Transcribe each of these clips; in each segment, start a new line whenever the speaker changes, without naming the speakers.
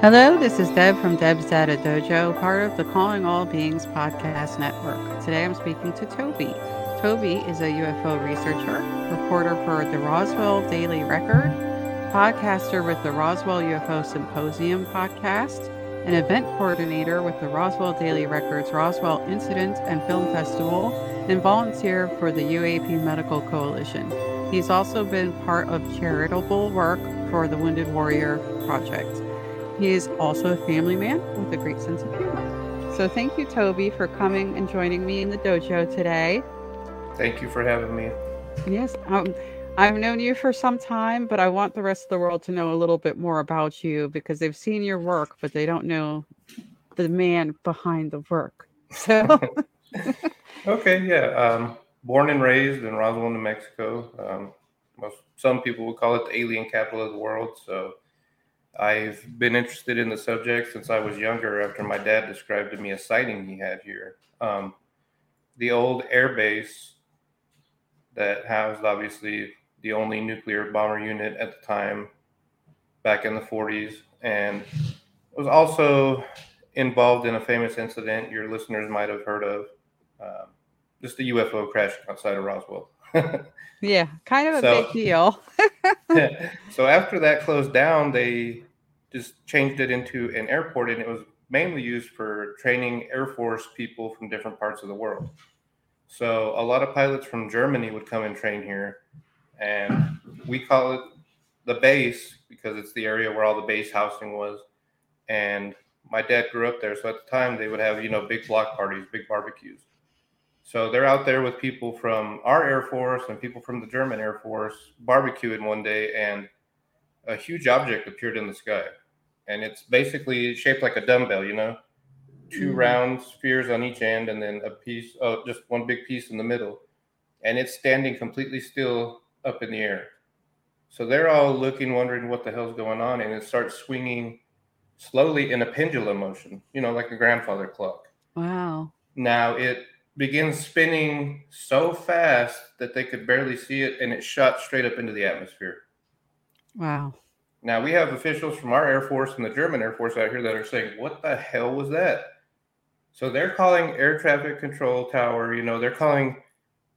Hello, this is Deb from Deb's Data Dojo, part of the Calling All Beings podcast network. Today I'm speaking to Toby. Toby is a UFO researcher, reporter for the Roswell Daily Record, podcaster with the Roswell UFO Symposium podcast, an event coordinator with the Roswell Daily Records Roswell Incident and Film Festival, and volunteer for the UAP Medical Coalition. He's also been part of charitable work for the Wounded Warrior Project. He is also a family man with a great sense of humor. So thank you, Toby, for coming and joining me in the dojo today.
Thank you for having me.
Yes, um, I've known you for some time, but I want the rest of the world to know a little bit more about you because they've seen your work, but they don't know the man behind the work. So,
okay, yeah. Um, born and raised in Roswell, New Mexico. Um, most some people would call it the alien capital of the world. So I've been interested in the subject since I was younger after my dad described to me a sighting he had here. Um, the old air base that housed obviously the only nuclear bomber unit at the time back in the 40s and was also involved in a famous incident your listeners might have heard of um, just the UFO crash outside of Roswell.
yeah, kind of a so, big deal.
so after that closed down, they just changed it into an airport, and it was mainly used for training Air Force people from different parts of the world. So a lot of pilots from Germany would come and train here, and we call it the base because it's the area where all the base housing was. And my dad grew up there, so at the time they would have you know big block parties, big barbecues. So they're out there with people from our Air Force and people from the German Air Force barbecuing one day, and a huge object appeared in the sky. And it's basically shaped like a dumbbell, you know, 2 mm-hmm. round spheres on each end, and then a piece, oh, just one big piece in the middle. And it's standing completely still up in the air. So they're all looking, wondering what the hell's going on. And it starts swinging slowly in a pendulum motion, you know, like a grandfather clock.
Wow.
Now it begins spinning so fast that they could barely see it and it shot straight up into the atmosphere.
Wow.
Now we have officials from our Air Force and the German Air Force out here that are saying, "What the hell was that?" So they're calling air traffic control tower. You know, they're calling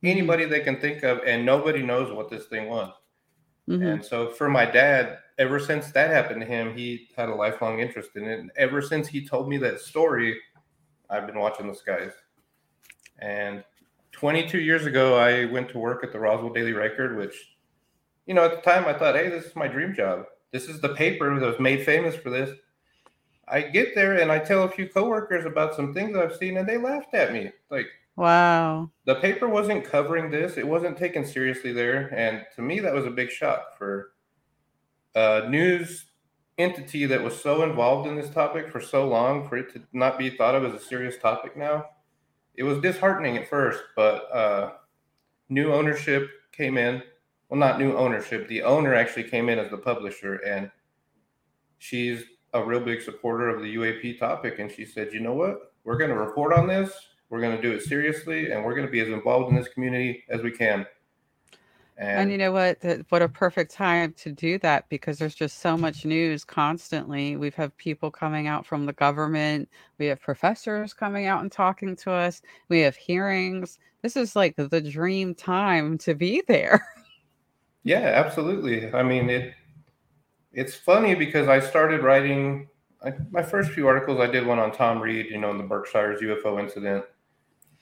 anybody they can think of, and nobody knows what this thing was. Mm-hmm. And so for my dad, ever since that happened to him, he had a lifelong interest in it. And ever since he told me that story, I've been watching the skies. And 22 years ago, I went to work at the Roswell Daily Record, which, you know, at the time I thought, hey, this is my dream job. This is the paper that was made famous for this. I get there and I tell a few coworkers about some things I've seen, and they laughed at me. Like,
wow,
the paper wasn't covering this. It wasn't taken seriously there, and to me, that was a big shock for a news entity that was so involved in this topic for so long for it to not be thought of as a serious topic now. It was disheartening at first, but uh, new ownership came in well, not new ownership. The owner actually came in as the publisher, and she's a real big supporter of the UAP topic. And she said, you know what? We're going to report on this. We're going to do it seriously, and we're going to be as involved in this community as we can.
And, and, you know what? What a perfect time to do that because there's just so much news constantly. We've had people coming out from the government. We have professors coming out and talking to us. We have hearings. This is like the dream time to be there.
Yeah, absolutely. I mean, it it's funny because I started writing I, my first few articles. I did one on Tom Reed, you know, in the Berkshires UFO incident.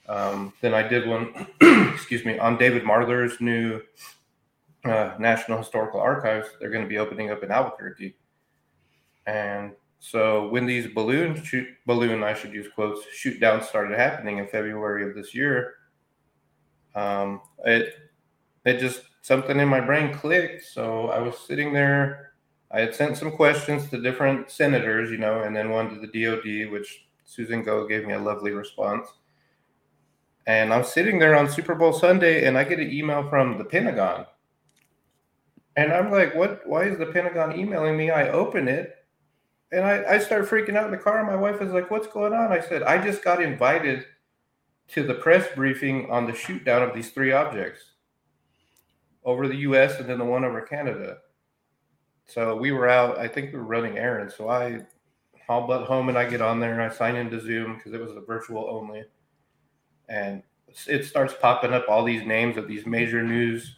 Um, then I did one, excuse me, on David Marler's new uh, National Historical Archives. They're going to be opening up in Albuquerque, and so when these balloon shoot balloon, I should use quotes, shoot down started happening in February of this year. Um, it it just something in my brain clicked. So I was sitting there. I had sent some questions to different senators, you know, and then one to the DOD, which Susan Gough gave me a lovely response. And I'm sitting there on Super Bowl Sunday, and I get an email from the Pentagon. And I'm like, what? Why is the Pentagon emailing me? I open it and I, I start freaking out in the car. My wife is like, what's going on? I said, I just got invited to the press briefing on the shoot down of these three objects over the U.S. and then the one over Canada. So we were out. I think we were running errands. So I all but home and I get on there and I sign into Zoom because it was a virtual only. And it starts popping up all these names of these major news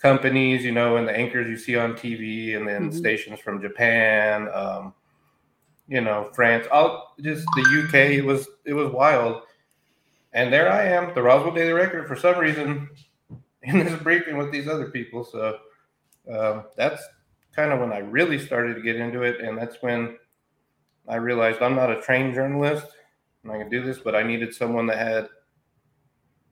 companies, you know, and the anchors you see on TV, and then mm-hmm. stations from Japan, um, you know, France, all just the UK. It was it was wild. And there I am, the Roswell Daily Record, for some reason, in this briefing with these other people. So um, that's kind of when I really started to get into it, and that's when I realized I'm not a trained journalist and I can do this, but I needed someone that had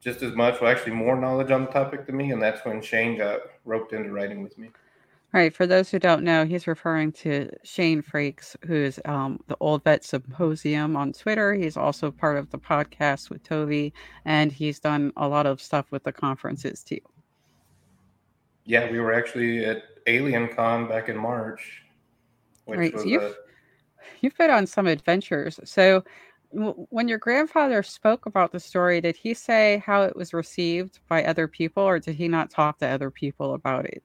just as much, well, actually more knowledge on the topic than me. And that's when Shane got roped into writing with me.
All right. For those who don't know, he's referring to Shane Frakes, who's um, the Old Vet Symposium on Twitter. He's also part of the podcast with Toby, and he's done a lot of stuff with the conferences too.
Yeah, we were actually at Alien Con back in March.
Right. So you've, uh, you've been on some adventures. So when your grandfather spoke about the story, did he say how it was received by other people, or did he not talk to other people about it?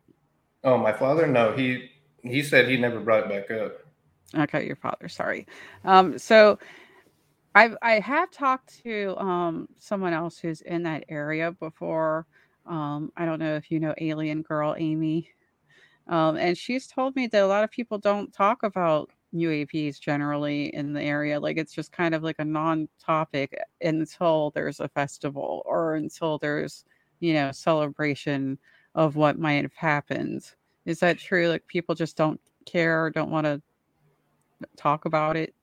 Oh, my father? No, he he said he never brought it back up.
Okay, your father. Sorry. Um, so I've I have talked to um someone else who's in that area before. Um, I don't know if you know Alien Girl Amy. Um, and she's told me that a lot of people don't talk about UAPs generally in the area. Like it's just kind of like a non-topic until there's a festival or until there's, you know, celebration of what might have happened. Is that true? Like people just don't care, or don't want to talk about it?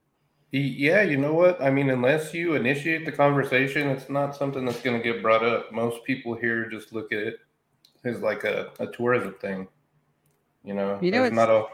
Yeah, you know what? I mean, unless you initiate the conversation, it's not something that's going to get brought up. Most people here just look at it as like a, a tourism thing. You know,
you know, it's not a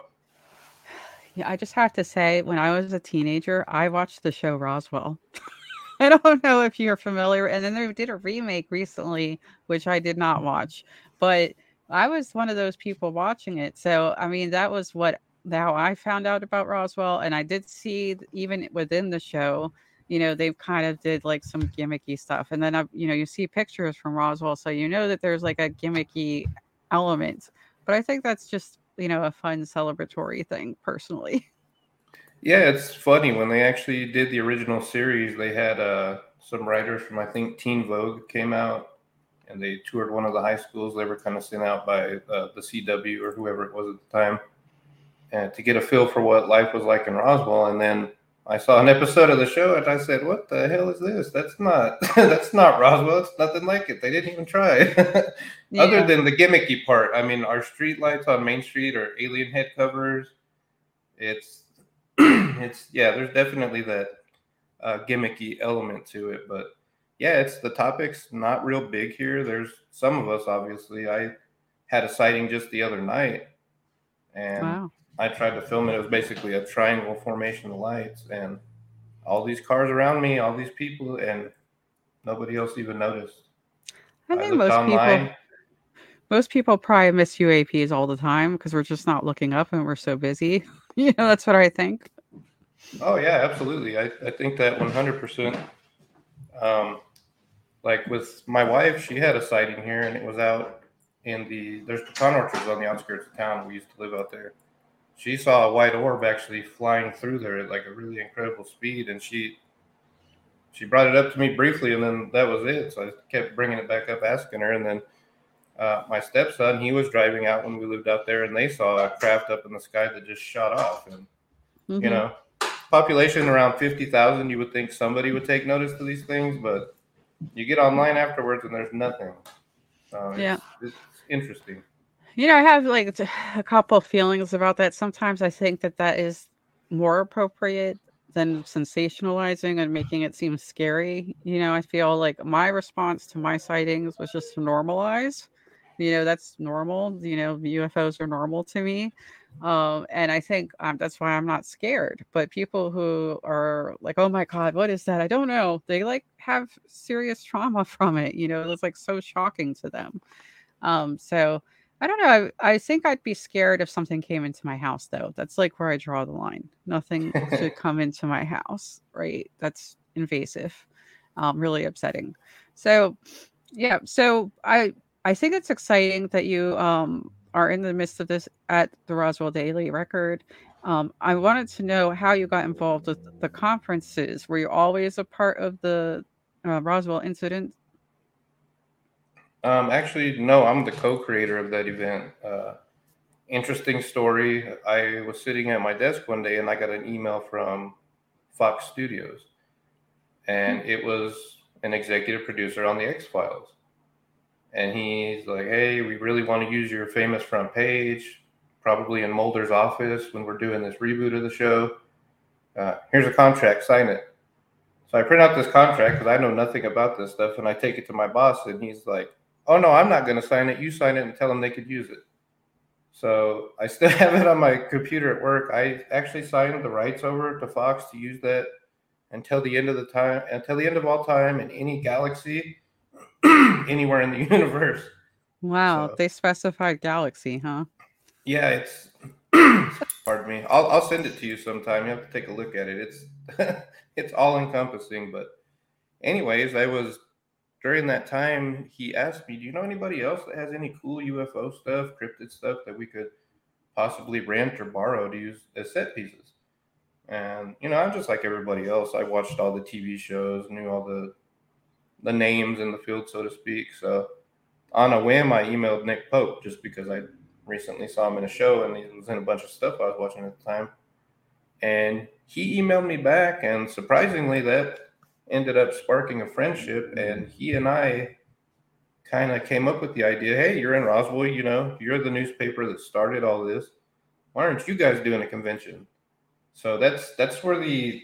yeah, I just have to say, when I was a teenager, I watched the show Roswell. I don't know if you're familiar. And then they did a remake recently, which I did not watch, but I was one of those people watching it. So, I mean, that was what how I found out about Roswell. And I did see even within the show, you know, they've kind of did like some gimmicky stuff. And then, I, you know, you see pictures from Roswell. So you know that there's like a gimmicky element. But I think that's just you know a fun celebratory thing personally.
Yeah, it's funny when they actually did the original series. They had uh, some writers from I think Teen Vogue came out, and they toured one of the high schools. They were kind of sent out by uh, the CW or whoever it was at the time, and to get a feel for what life was like in Roswell. And then I saw an episode of the show, and I said, "What the hell is this? That's not that's not Roswell. It's nothing like it. They didn't even try." yeah. Other than the gimmicky part, I mean, our street lights on Main Street are alien head covers. It's it's yeah, there's definitely that uh, gimmicky element to it, but yeah, it's the topic's not real big here. There's some of us, obviously. I had a sighting just the other night, and wow. I tried to film it. It was basically a triangle formation of lights and all these cars around me, all these people, and nobody else even noticed.
I think I most online. people most people probably miss UAPs all the time because we're just not looking up and we're so busy. you know, that's what I think.
Oh yeah, absolutely. I, I think that 100%. Um, like with my wife, she had a sighting here and it was out in the, there's pecan orchards on the outskirts of town. We used to live out there she saw a white orb actually flying through there at like a really incredible speed, and she she brought it up to me briefly, and then that was it. So I kept bringing it back up, asking her, and then uh, my stepson he was driving out when we lived out there, and they saw a craft up in the sky that just shot off, and mm-hmm. you know, population around fifty thousand, you would think somebody would take notice to these things, but you get online afterwards and there's nothing. Uh, yeah, it's, it's interesting.
You know, I have like a couple feelings about that. Sometimes I think that that is more appropriate than sensationalizing and making it seem scary. You know, I feel like my response to my sightings was just to normalize. You know, that's normal. You know, UFOs are normal to me. Um, and I think um, that's why I'm not scared. But people who are like, oh my God, what is that? I don't know. They like have serious trauma from it. You know, it's like so shocking to them. Um, so, I don't know. I, I think I'd be scared if something came into my house, though. That's like where I draw the line. Nothing should come into my house, right? That's invasive, um, really upsetting. So, yeah. So I I think it's exciting that you um, are in the midst of this at the Roswell Daily Record. Um, I wanted to know how you got involved with the conferences. Were you always a part of the uh, Roswell incident?
Um, actually, no. I'm the co-creator of that event. Uh, interesting story. I was sitting at my desk one day and I got an email from Fox Studios, and it was an executive producer on the X Files. And he's like, "Hey, we really want to use your famous front page, probably in Mulder's office when we're doing this reboot of the show. Uh, here's a contract, sign it." So I print out this contract because I know nothing about this stuff, and I take it to my boss, and he's like, "Oh no, I'm not going to sign it. You sign it and tell them they could use it." So I still have it on my computer at work. I actually signed the rights over to Fox to use that until the end of the time, until the end of all time in any galaxy, anywhere in the universe.
Wow, so, they specified galaxy, huh?
Yeah, it's. pardon me. I'll I'll send it to you sometime. You have to take a look at it. It's it's all encompassing. But anyways, I was during that time, he asked me, "Do you know anybody else that has any cool UFO stuff, cryptid stuff that we could possibly rent or borrow to use as set pieces?" And you know, I'm just like everybody else. I watched all the TV shows, knew all the the names in the field, so to speak. So on a whim, I emailed Nick Pope just because I recently saw him in a show and he was in a bunch of stuff I was watching at the time. And he emailed me back, and surprisingly, that ended up sparking a friendship. And he and I kind of came up with the idea hey, you're in Roswell, you know, you're the newspaper that started all this. Why aren't you guys doing a convention? So that's that's where the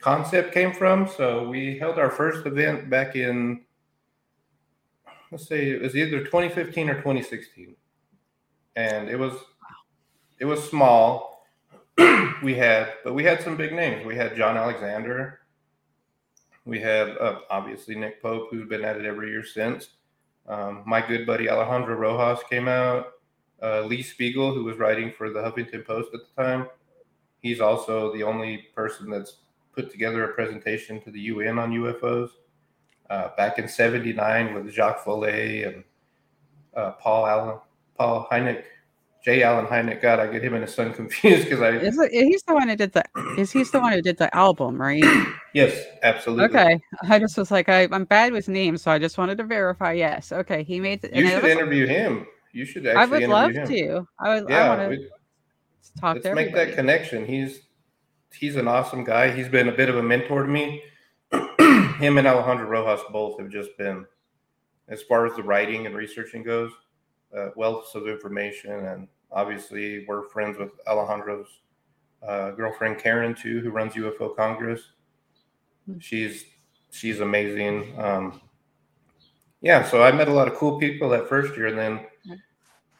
concept came from. So we held our first event back in let's say it was either 2015 or 2016. And it was it was small. we had but we had some big names. We had John Alexander, we have uh, obviously Nick Pope, who's been at it every year since. Um, my good buddy Alejandro Rojas came out. Uh, Lee Spiegel, who was writing for the Huffington Post at the time, he's also the only person that's put together a presentation to the UN on UFOs. Uh, back in '79 with Jacques Vallée and uh, Paul Allen, Paul Hynek, J. Allen Hynek. God, I get him and his son confused because I.
Is it, he's the one who did the. Is he's the one who did the album, right?
yes, absolutely.
Okay, I just was like, I, am bad with names, so I just wanted to verify. Yes, okay, he made.
The, you should was, interview him. You should actually. I would love him.
to. I would. Yeah, I want to talk
let's to make that connection. He's he's an awesome guy. He's been a bit of a mentor to me. him and Alejandro Rojas both have just been, as far as the writing and researching goes, uh, wealths of information and obviously we're friends with Alejandro's uh, girlfriend Karen too, who runs UFO Congress. Hmm. She's she's amazing. Um, yeah, so I met a lot of cool people that first year, and then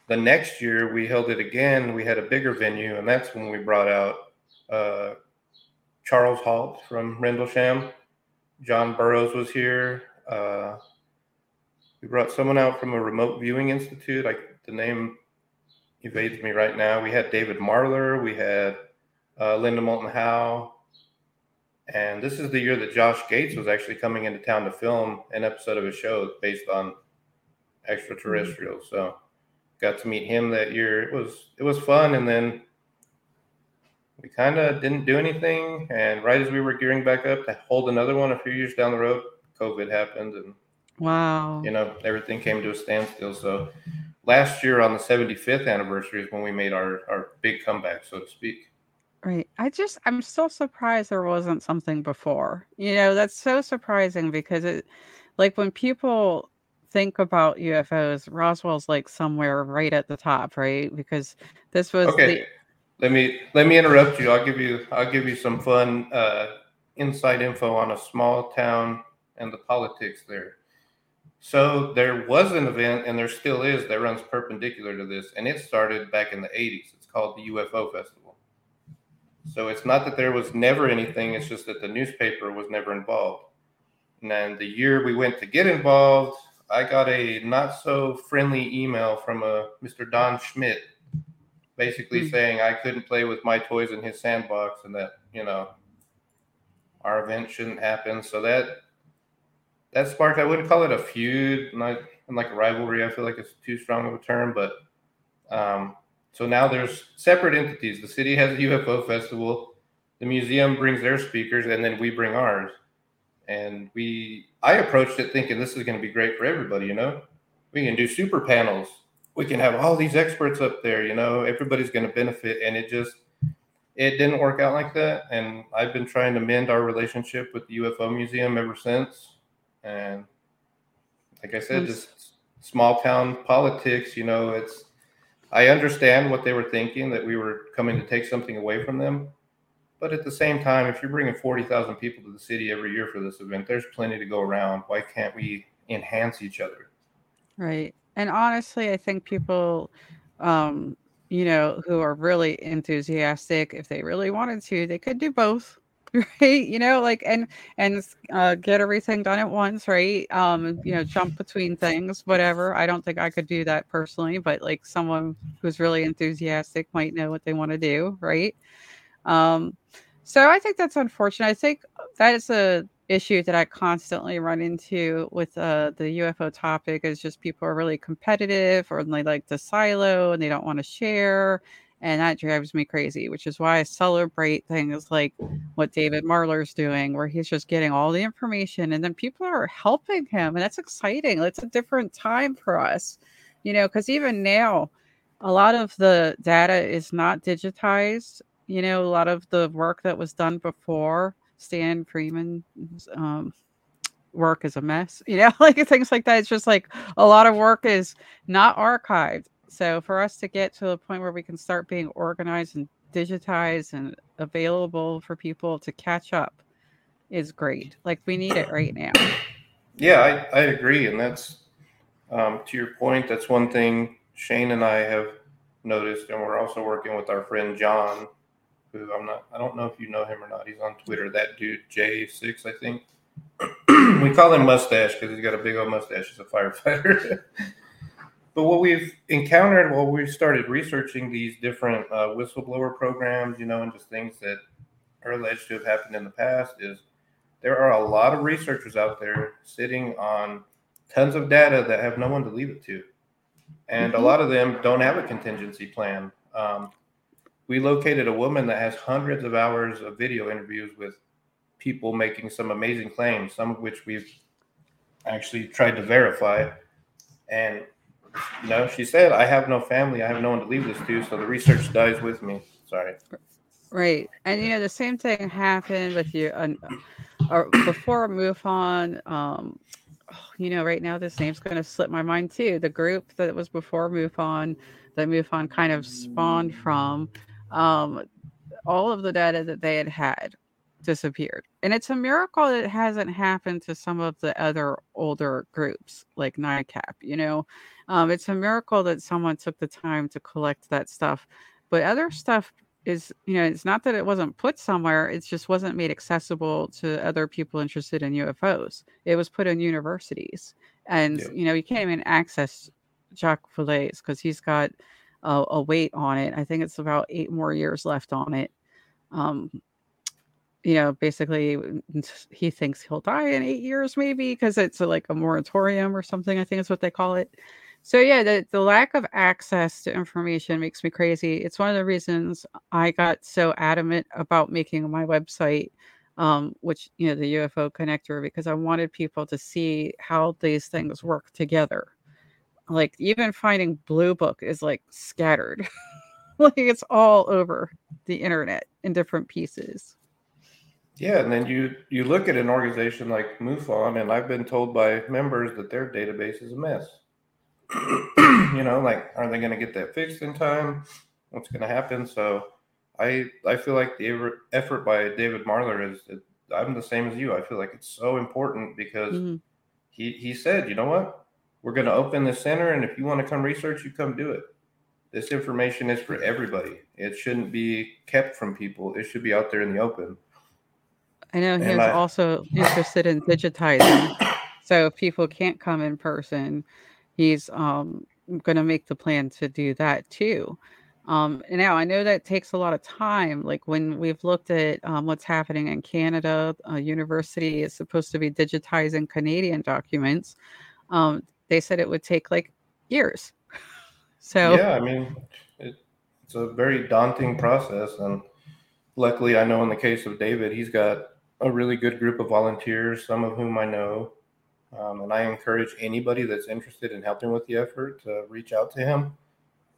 the next year we held it again. We had a bigger venue, and that's when we brought out uh, Charles Halt from Rendlesham. John Burroughs was here. Uh, we brought someone out from a remote viewing institute. Like the name evades me right now. We had David Marler, we had uh, Linda Moulton Howe, and this is the year that Josh Gates was actually coming into town to film an episode of a show based on extraterrestrials. So got to meet him that year. It was it was fun, and then we kind of didn't do anything. And right as we were gearing back up to hold another one a few years down the road, COVID happened, and
wow,
you know everything came to a standstill. So last year on the 75th anniversary is when we made our our big comeback, so to speak.
Right. I just I'm so surprised there wasn't something before. You know, that's so surprising because it like when people think about UFOs, Roswell's like somewhere right at the top, right? Because this was
Okay. The... Let me let me interrupt you. I'll give you I'll give you some fun uh inside info on a small town and the politics there. So there was an event, and there still is, that runs perpendicular to this, and it started back in the 80s. It's called the UFO Festival. So it's not that there was never anything, it's just that the newspaper was never involved. And then the year we went to get involved, I got a not so friendly email from a Mr. Don Schmitt, basically mm-hmm. saying I couldn't play with my toys in his sandbox and that, you know, our event shouldn't happen. So that that sparked. I wouldn't call it a feud, not like a rivalry. I feel like it's too strong of a term, but um, So now there's separate entities. The city has a UFO festival, the museum brings their speakers, and then we bring ours. And we, I approached it thinking this is going to be great for everybody. You know, we can do super panels. We can have all these experts up there. You know, everybody's going to benefit. And it just, it didn't work out like that. And I've been trying to mend our relationship with the UFO Museum ever since. And like I said, mm. just small town politics, you know, it's, I understand what they were thinking that we were coming to take something away from them. But at the same time, if you're bringing 40,000 people to the city every year for this event, there's plenty to go around. Why can't we enhance each other?
Right. And honestly, I think people, um, you know, who are really enthusiastic, if they really wanted to, they could do both. Right, you know, like and and uh, get everything done at once, right? Um, you know, jump between things, whatever. I don't think I could do that personally, but like someone who's really enthusiastic might know what they want to do, right? Um, so I think that's unfortunate. I think that is a issue that I constantly run into with uh, the UFO topic is just people are really competitive or they like to silo and they don't want to share. And that drives me crazy, which is why I celebrate things like what David Marler's doing, where he's just getting all the information and then people are helping him. And that's exciting. It's a different time for us, you know, because even now, a lot of the data is not digitized you know, a lot of the work that was done before Stan Friedman's um, work is a mess, you know, like things like that. It's just like a lot of work is not archived. So for us to get to the point where we can start being organized and digitized and available for people to catch up is great. Like we need it right now.
Yeah, I, I agree. And that's um, to your point, that's one thing Shane and I have noticed. And we're also working with our friend John who I'm not, I don't know if you know him or not. He's on Twitter. That dude, J6, I think. we call him Mustache because he's got a big old mustache. He's a firefighter. but what we've encountered while we've started researching these different uh, whistleblower programs, you know, and just things that are alleged to have happened in the past is there are a lot of researchers out there sitting on tons of data that have no one to leave it to. And mm-hmm. a lot of them don't have a contingency plan. Um, we located a woman that has hundreds of hours of video interviews with people making some amazing claims, some of which we've actually tried to verify. And you know, she said, "I have no family. I have no one to leave this to, so the research dies with me." Sorry.
Right, and you know the same thing happened with you, uh, or before MUFON. Um, you know, right now this name's to slip my mind too. The group that was before MUFON, that MUFON kind of spawned from, um, all of the data that they had had disappeared. And it's a miracle that it hasn't happened to some of the other older groups like NICAP, you know. Um, it's a miracle that someone took the time to collect that stuff. But other stuff is, you know, it's not that it wasn't put somewhere, it just wasn't made accessible to other people interested in UFOs. It was put in universities. And, yeah. you know, you can't even access Jacques Vallée because he's got a, a wait on it. I think it's about eight more years left on it. Um, you know, basically, he thinks he'll die in eight years, maybe because it's a, like a moratorium or something. I think is what they call it. So yeah, the, the lack of access to information makes me crazy. It's one of the reasons I got so adamant about making my website, um, which you know the UFO connector, because I wanted people to see how these things work together like even finding blue book is like scattered. Like it's all over the internet in different pieces.
Yeah and then you you look at an organization like mufon and i've been told by members that their database is a mess. You know like are they going to get that fixed in time? What's going to happen? So i i feel like the effort by david marler is i'm the same as you. I feel like it's so important because mm-hmm. he he said you know what we're going to open the center, and if you want to come research, you come do it. This information is for everybody. It shouldn't be kept from people. It should be out there in the open.
I know he's I, also interested in digitizing. So if people can't come in person, he's um, going to make the plan to do that too. Um, and now I know that takes a lot of time. Like when we've looked at um, what's happening in Canada, a university is supposed to be digitizing Canadian documents. Um, they said it would take like years. So
yeah, I mean, it, it's a very daunting process. And luckily, I know in the case of David, he's got a really good group of volunteers, some of whom I know. Um, and I encourage anybody that's interested in helping with the effort to reach out to him.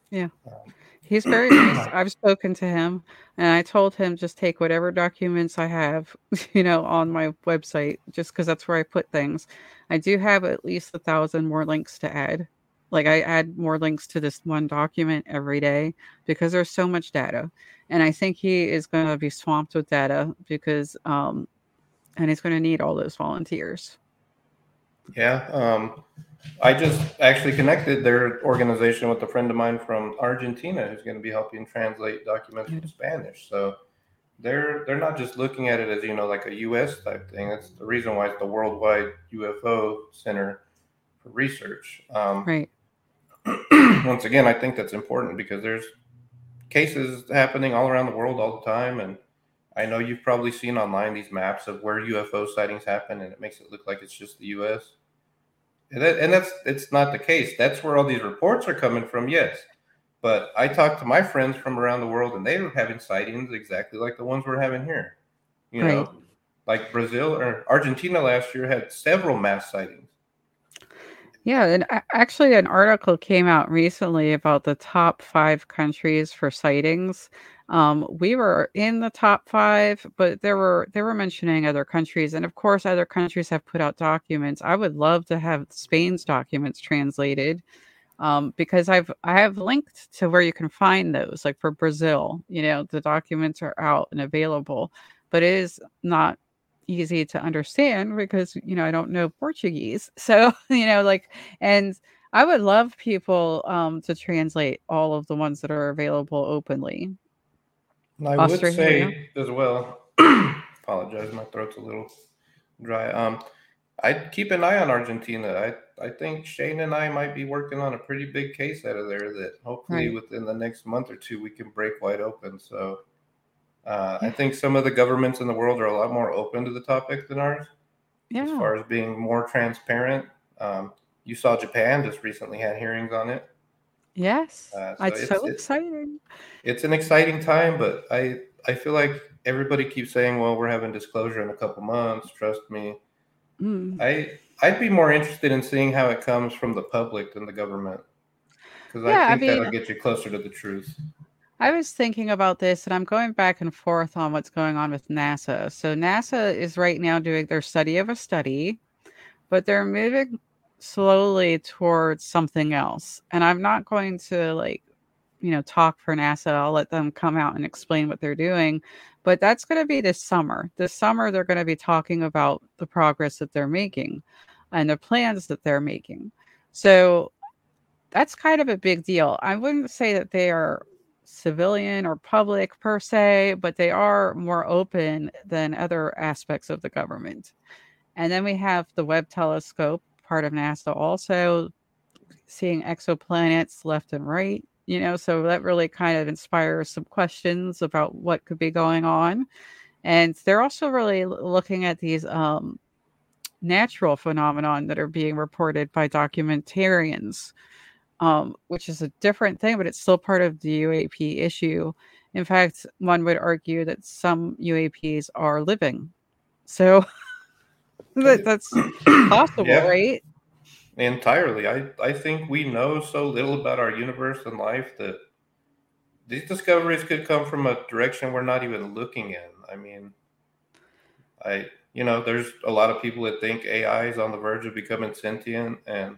Yeah. Um, He's very nice. I've spoken to him and I told him just take whatever documents I have, you know, on my website, just because that's where I put things. I do have at least a thousand more links to add. Like I add more links to this one document every day because there's so much data. And I think he is going to be swamped with data because, um, and he's going to need all those volunteers.
Yeah. Um, I just actually connected their organization with a friend of mine from Argentina who's going to be helping translate documents from Spanish. So they're they're not just looking at it as you know like a U.S. type thing. That's the reason why it's the Worldwide UFO Center for Research.
Um, right.
once again, I think that's important because there's cases happening all around the world all the time, and I know you've probably seen online these maps of where UFO sightings happen, and it makes it look like it's just the U.S. And, that, and that's it's not the case. That's where all these reports are coming from. Yes, but I talked to my friends from around the world, and they were having sightings exactly like the ones we're having here. You right. know, like Brazil or Argentina last year had several mass sightings.
Yeah, and actually, an article came out recently about the top five countries for sightings. Um, we were in the top five, but there were they were mentioning other countries, and of course, other countries have put out documents. I would love to have Spain's documents translated um, because I've I have linked to where you can find those. Like for Brazil, you know, the documents are out and available, but it is not easy to understand because you know I don't know Portuguese. So you know, like, and I would love people um, to translate all of the ones that are available openly.
I would say as well. apologize, my throat's a little dry. Um, I'd keep an eye on Argentina. I I think Shane and I might be working on a pretty big case out of there that hopefully right. within the next month or two we can break wide open. So uh, I think some of the governments in the world are a lot more open to the topic than ours. Yeah. As far as being more transparent. Um, you saw Japan just recently had hearings on it.
Yes, uh, so it's, it's so exciting.
It's an exciting time, but I I feel like everybody keeps saying, "Well, we're having disclosure in a couple months." Trust me. Mm. I I'd be more interested in seeing how it comes from the public than the government, because yeah, I think I mean, that'll get you closer to the truth.
I was thinking about this, and I'm going back and forth on what's going on with NASA. So NASA is right now doing their study of a study, but they're moving slowly towards something else. And I'm not going to like, you know, talk for NASA. I'll let them come out and explain what they're doing. But that's going to be this summer. This summer, they're going to be talking about the progress that they're making and the plans that they're making. So that's kind of a big deal. I wouldn't say that they are civilian or public per se, but they are more open than other aspects of the government. And then we have the Webb telescope, part of NASA also seeing exoplanets left and right, you know, so that really kind of inspires some questions about what could be going on. And they're also really looking at these um, natural phenomenon that are being reported by documentarians, um, which is a different thing, but it's still part of the UAP issue. In fact, one would argue that some UAPs are living. So that, that's possible, yeah. right?
Entirely. I, I think we know so little about our universe and life that these discoveries could come from a direction we're not even looking in. I mean, I you know, there's a lot of people that think AI is on the verge of becoming sentient, and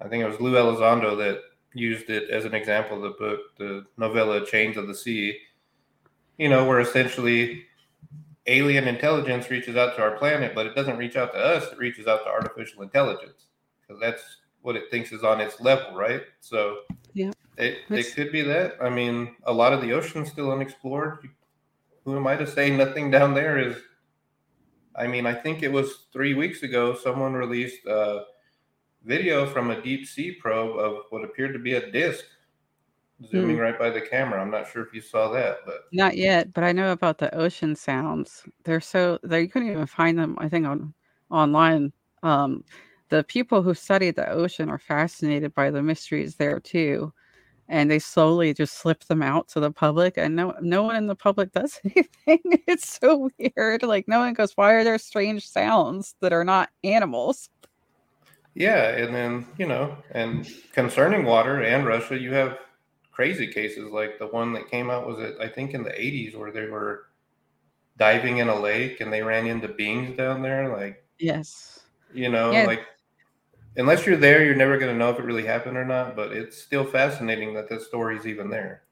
I think it was Lou Elizondo that used it as an example of the book, the novella Chains of the Sea. You know, where essentially alien intelligence reaches out to our planet, but it doesn't reach out to us. It reaches out to artificial intelligence because that's what it thinks is on its level, right? So
yeah,
it, it could be that. I mean, a lot of the ocean's still unexplored. Who am I to say nothing down there is? I mean, I think it was three weeks ago someone released a video from a deep sea probe of what appeared to be a disk zooming mm. right by the camera. I'm not sure if you saw that, but
not yet. But I know about the ocean sounds. They're so they you couldn't even find them. I think on online. Um, the people who study the ocean are fascinated by the mysteries there too. and they slowly just slip them out to the public and no no one in the public does anything it's so weird like no one goes why are there strange sounds that are not animals
yeah and then you know and concerning water and russia you have crazy cases like the one that came out was it i think in the 80s where they were diving in a lake and they ran into beings down there like
yes
you know yeah. like unless you're there, you're never going to know if it really happened or not. But it's still fascinating that this story's even there.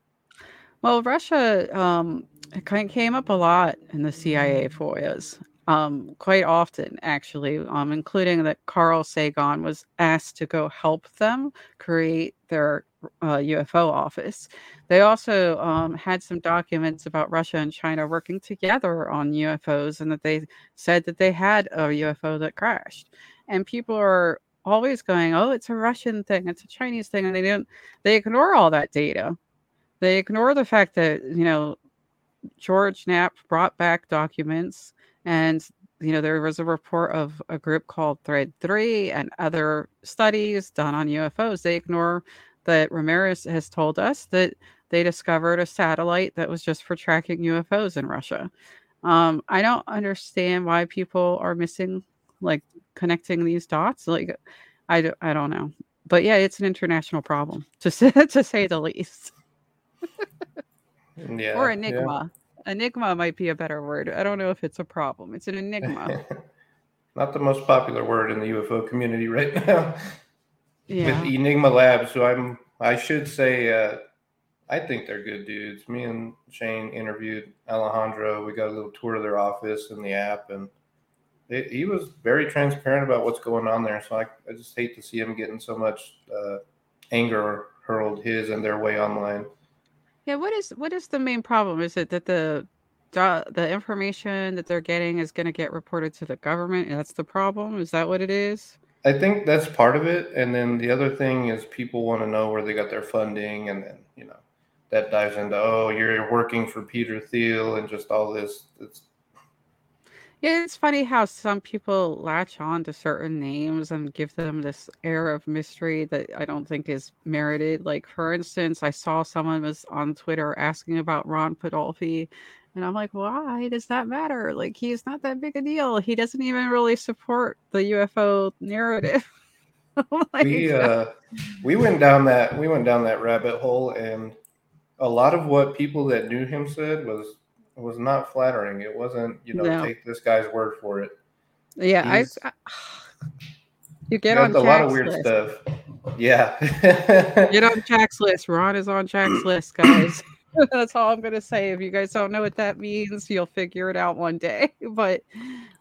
Well, Russia um, kind of came up a lot in the CIA FOIAs, um, quite often, actually, um, including that Carl Sagan was asked to go help them create their uh, UFO office. They also um, had some documents about Russia and China working together on UFOs, and that they said that they had a UFO that crashed. And people are always going, "Oh, it's a Russian thing, it's a Chinese thing," and they don't they ignore all that data. They ignore the fact that you know George Knapp brought back documents, and you know there was a report of a group called Thread Three and other studies done on UFOs. They ignore that Ramirez has told us that they discovered a satellite that was just for tracking UFOs in Russia. Um, I don't understand why people are missing like connecting these dots like i, I don't know. But yeah it's an international problem to say, to say the least.
Yeah,
or enigma yeah. enigma. Might be a better word. I don't know if it's a problem. It's an enigma.
Not the most popular word in the ufo community right now
yeah.
with enigma labs so i'm i should say uh, I think they're good dudes. Me and Shane interviewed Alejandro. We got a little tour of their office and the app, and it, he was very transparent about what's going on there. So I, I just hate to see him getting so much uh, anger hurled his and their way online.
Yeah, what is what is the main problem? Is it that the the information that they're getting is going to get reported to the government? and That's the problem. Is that what it is?
I think that's part of it, and then the other thing is people want to know where they got their funding, and then you know that dives into oh you're working for Peter Thiel and just all this. It's
yeah, it's funny how some people latch on to certain names and give them this air of mystery that I don't think is merited. Like, for instance, I saw someone was on Twitter asking about Ron Podolsky, and I'm like, why does that matter? Like, he's not that big a deal. He doesn't even really support the UFO narrative.
like, we uh, we went down that we went down that rabbit hole, and a lot of what people that knew him said was was not flattering. It wasn't, you know, no. take this guy's word for it.
Yeah, I, I, You get on
a lot of weird list. stuff. Yeah.
get on Jack's list. Ron is on Jack's list, guys. That's all I'm gonna say. If you guys don't know what that means, you'll figure it out one day. But,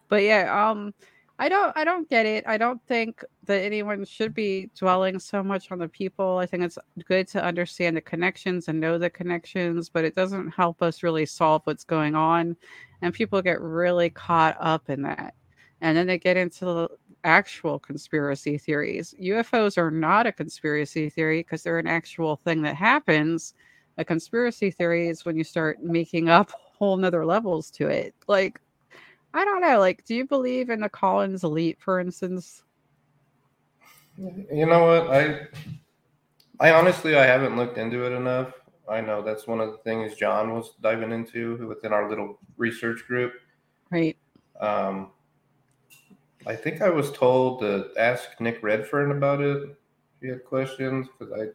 but yeah, um, I don't I don't get it. I don't think that anyone should be dwelling so much on the people. I think it's good to understand the connections and know the connections, but it doesn't help us really solve what's going on. And people get really caught up in that. And then they get into the actual conspiracy theories. UFOs are not a conspiracy theory because they're an actual thing that happens. A conspiracy theory is when you start making up whole nother levels to it. Like I don't know. Like, do you believe in the Collins elite, for instance?
You know what? I I honestly I haven't looked into it enough. I know that's one of the things John was diving into within our little research group.
Right.
Um, I think I was told to ask Nick Redfern about it if you had questions because I.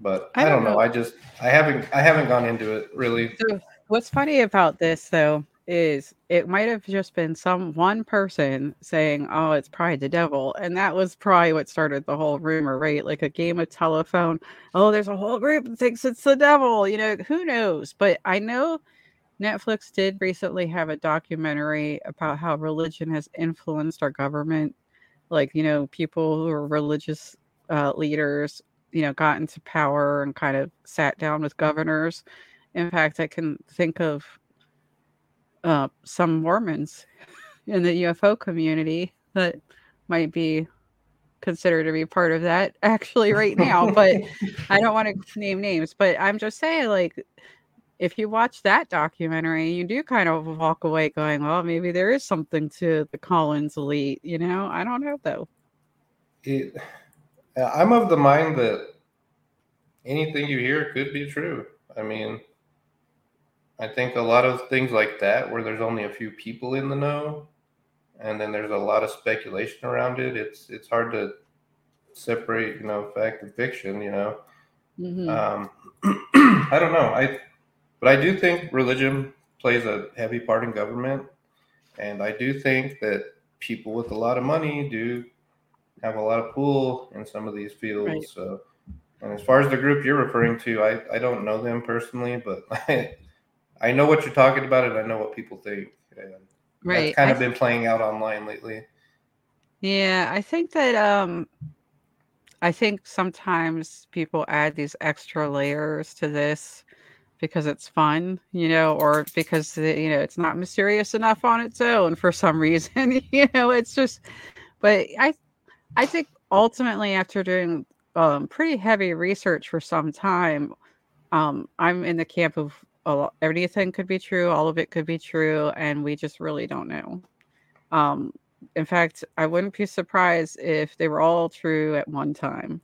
But I, I don't, know. know. I just I haven't I haven't gone into it really.
So what's funny about this though is it might have just been some one person saying, "Oh, it's probably the devil," and that was probably what started the whole rumor, right? Like a game of telephone. Oh, there's a whole group that thinks it's the devil. You know, who knows? But I know Netflix did recently have a documentary about how religion has influenced our government. Like, you know, people who are religious uh, leaders, you know, got into power and kind of sat down with governors. In fact, I can think of uh, some Mormons in the UFO community that might be considered to be part of that actually right now. but I don't want to name names, but I'm just saying, like, if you watch that documentary, you do kind of walk away going, well, maybe there is something to the Collins elite. You know, I don't know though.
It, I'm of the mind that anything you hear could be true. I mean, I think a lot of things like that, where there's only a few people in the know, and then there's a lot of speculation around it. It's it's hard to separate, you know, fact and fiction. You know, mm-hmm. um, I don't know. I but I do think religion plays a heavy part in government, and I do think that people with a lot of money do have a lot of pull in some of these fields. Right. So, and as far as the group you're referring to, I I don't know them personally, but I I know what you're talking about, and I know what people think. And right, that's kind of been playing out online lately.
Yeah, I think that um I think sometimes people add these extra layers to this because it's fun, you know, or because you know it's not mysterious enough on its own for some reason. you know, it's just. But I, I think ultimately after doing um, pretty heavy research for some time, um, I'm in the camp of lot, anything could be true, all of it could be true, and we just really don't know. Um, in fact, I wouldn't be surprised if they were all true at one time.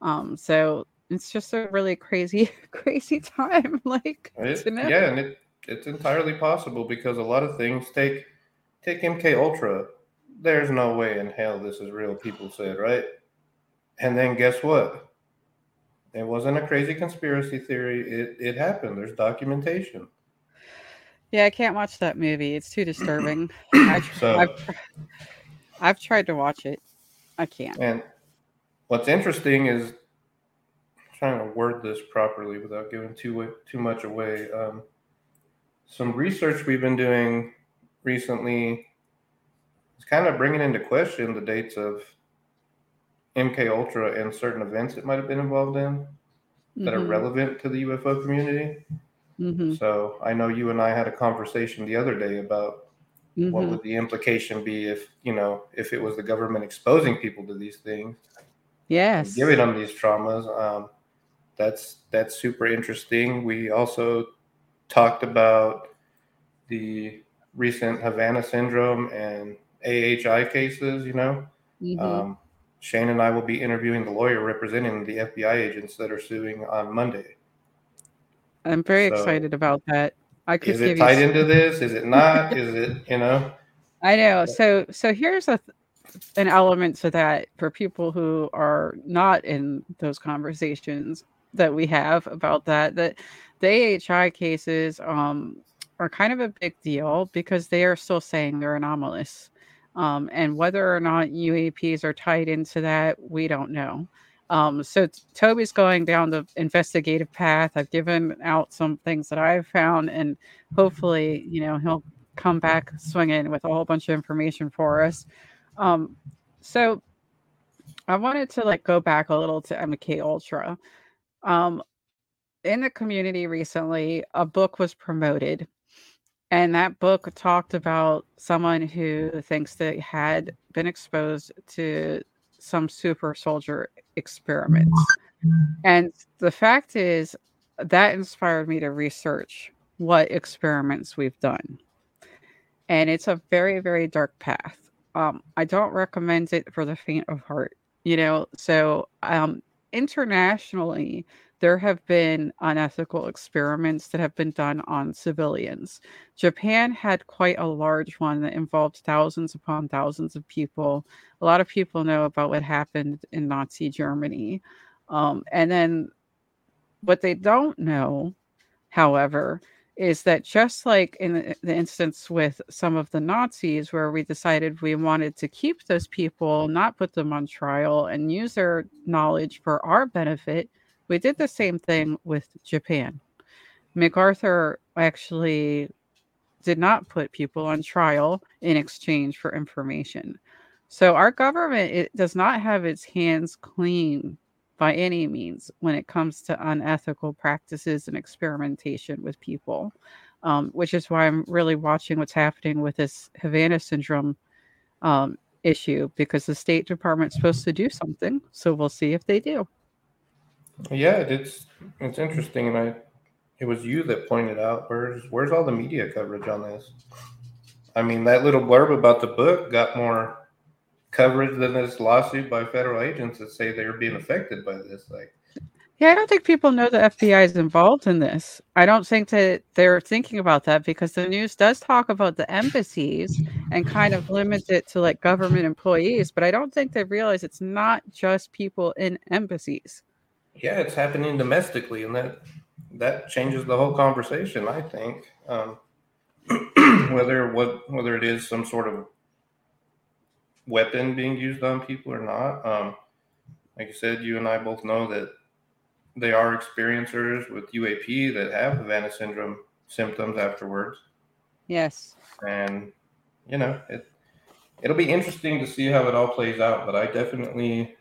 Um, so it's just a really crazy, crazy time. like,
it, yeah, and it, it's entirely possible because a lot of things take take MK Ultra. There's no way in hell this is real. People said right, and then guess what? It wasn't a crazy conspiracy theory. It it happened. There's documentation.
Yeah, I can't watch that movie. It's too disturbing. I, so, I've, I've tried to watch it. I can't.
And what's interesting is trying to word this properly without giving too too much away. Um, some research we've been doing recently is kind of bringing into question the dates of MK Ultra and certain events it might have been involved in that mm-hmm. are relevant to the UFO community. Mm-hmm. So I know you and I had a conversation the other day about mm-hmm. what would the implication be if you know if it was the government exposing people to these things.
Yes,
giving them these traumas. Um, that's that's super interesting. We also talked about the recent Havana syndrome and AHI cases. You know, mm-hmm. um, Shane and I will be interviewing the lawyer representing the FBI agents that are suing on Monday.
I'm very so, excited about that.
I could is it tied into this? Is it not? is it you know?
I know. So so here's a an element to that for people who are not in those conversations that we have about that. That the AHI cases um, are kind of a big deal because they are still saying they're anomalous. Um, and whether or not UAPs are tied into that, we don't know. Um, so Toby's going down the investigative path. I've given out some things that I've found, and hopefully, you know, he'll come back swinging with a whole bunch of information for us. Um, so I wanted to like go back a little to MK Ultra. Um, in the community recently, a book was promoted and that book talked about someone who thinks they had been exposed to some super soldier experiments. And the fact is, that inspired me to research what experiments we've done. And it's a very, very dark path. Um, I don't recommend it for the faint of heart, you know. So, um, internationally, there have been unethical experiments that have been done on civilians. Japan had quite a large one that involved thousands upon thousands of people. A lot of people know about what happened in Nazi Germany. Um, and then what they don't know, however, is that just like in the, instance with some of the Nazis, where we decided we wanted to keep those people, not put them on trial, and use their knowledge for our benefit, we did the same thing with Japan. MacArthur actually did not put people on trial in exchange for information. So our government it does not have its hands clean by any means when it comes to unethical practices and experimentation with people, um, which is why I'm really watching what's happening with this Havana syndrome um, issue because the State Department's supposed to do something. So we'll see if they do.
Yeah, it's it's interesting, and I it was you that pointed out where's where's all the media coverage on this. I mean, that little blurb about the book got more coverage than this lawsuit by federal agents that say they're being affected by this. Like,
Yeah, I don't think people know the FBI is involved in this. I don't think that they're thinking about that because the news does talk about the embassies and kind of limits it to like government employees, but I don't think they realize it's not just people in embassies.
Yeah, it's happening domestically, and that that changes the whole conversation. I think um, whether what whether it is some sort of weapon being used on people or not. Um, like I said, you and I both know that they are experiencers with UAP that have Havana syndrome symptoms afterwards.
Yes.
And you know, it it'll be interesting to see how it all plays out, but I definitely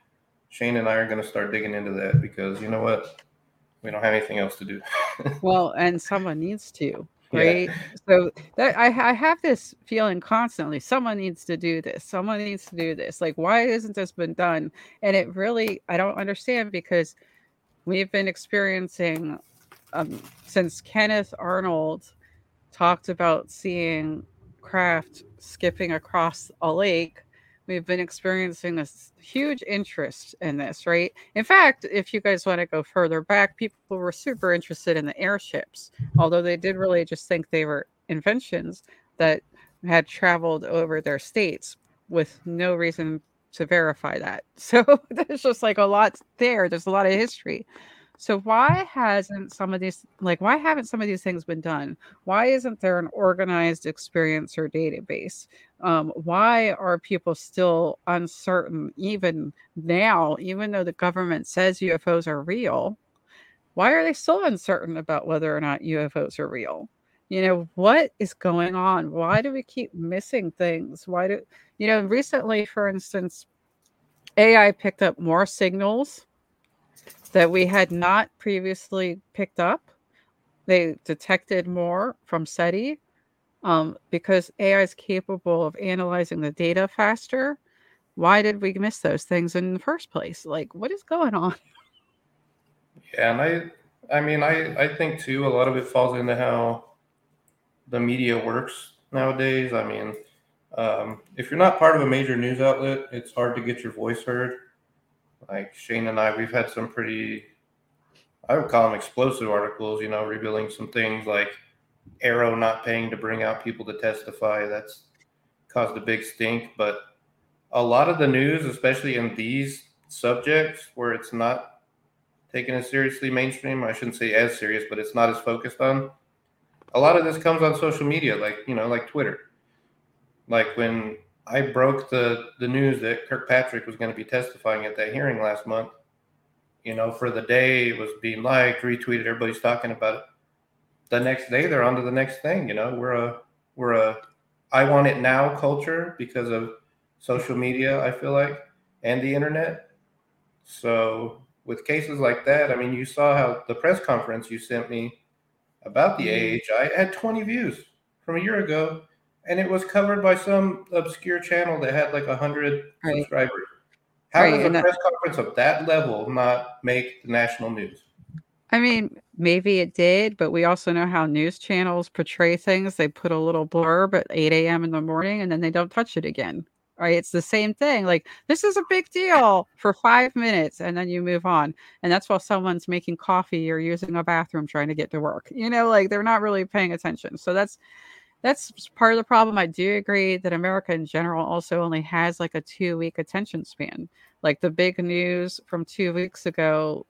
Shane and I are going to start digging into that because you know what? We don't have anything else to do.
well, and someone needs to, right? Yeah. So that I, I have this feeling constantly. Someone needs to do this. Someone needs to do this. Like, why hasn't this been done? And it really, I don't understand because we've been experiencing um, since Kenneth Arnold talked about seeing craft skipping across a lake we've been experiencing this huge interest in this right in fact if you guys want to go further back people were super interested in the airships although they did really just think they were inventions that had traveled over their states with no reason to verify that. So there's just like a lot there. There's a lot of history. So why hasn't some of these like why haven't some of these things been done? Why isn't there an organized experiencer database? Um, why are people still uncertain even now, even though the government says UFOs are real? Why are they still uncertain about whether or not UFOs are real? You know, what is going on? Why do we keep missing things? Why do you know recently, for instance, AI picked up more signals that we had not previously picked up. They detected more from SETI um, because AI is capable of analyzing the data faster. Why did we miss those things in the first place? Like, what is going on?
Yeah, and I, I mean, I, I think too, a lot of it falls into how the media works nowadays. I mean, um, if you're not part of a major news outlet, it's hard to get your voice heard. Like Shane and I, we've had some pretty, I would call them explosive articles, you know, revealing some things like AARO not paying to bring out people to testify. That's caused a big stink. But a lot of the news, especially in these subjects where it's not taken as seriously mainstream, I shouldn't say as serious, but it's not as focused on. A lot of this comes on social media, like, you know, like Twitter. Like when I broke the the news that Kirkpatrick was going to be testifying at that hearing last month. You know, for the day it was being liked, retweeted, everybody's talking about it. The next day they're on to the next thing. You know, we're a we're a I want it now culture because of social media. I feel like and the internet. So with cases like that, I mean, you saw how the press conference you sent me about the mm-hmm. AHI had 20 views from a year ago and it was covered by some obscure channel that had like a hundred right. subscribers. How right. does a press conference of that level not make the national news?
I mean, maybe it did, but we also know how news channels portray things. They put a little blurb at 8 a.m. in the morning and then they don't touch it again. Right. It's the same thing. Like, this is a big deal for five minutes and then you move on. And that's while someone's making coffee or using a bathroom trying to get to work. You know, like they're not really paying attention. So that's that's part of the problem. I do agree that America in general also only has like a two week attention span. Like the big news from two weeks ago,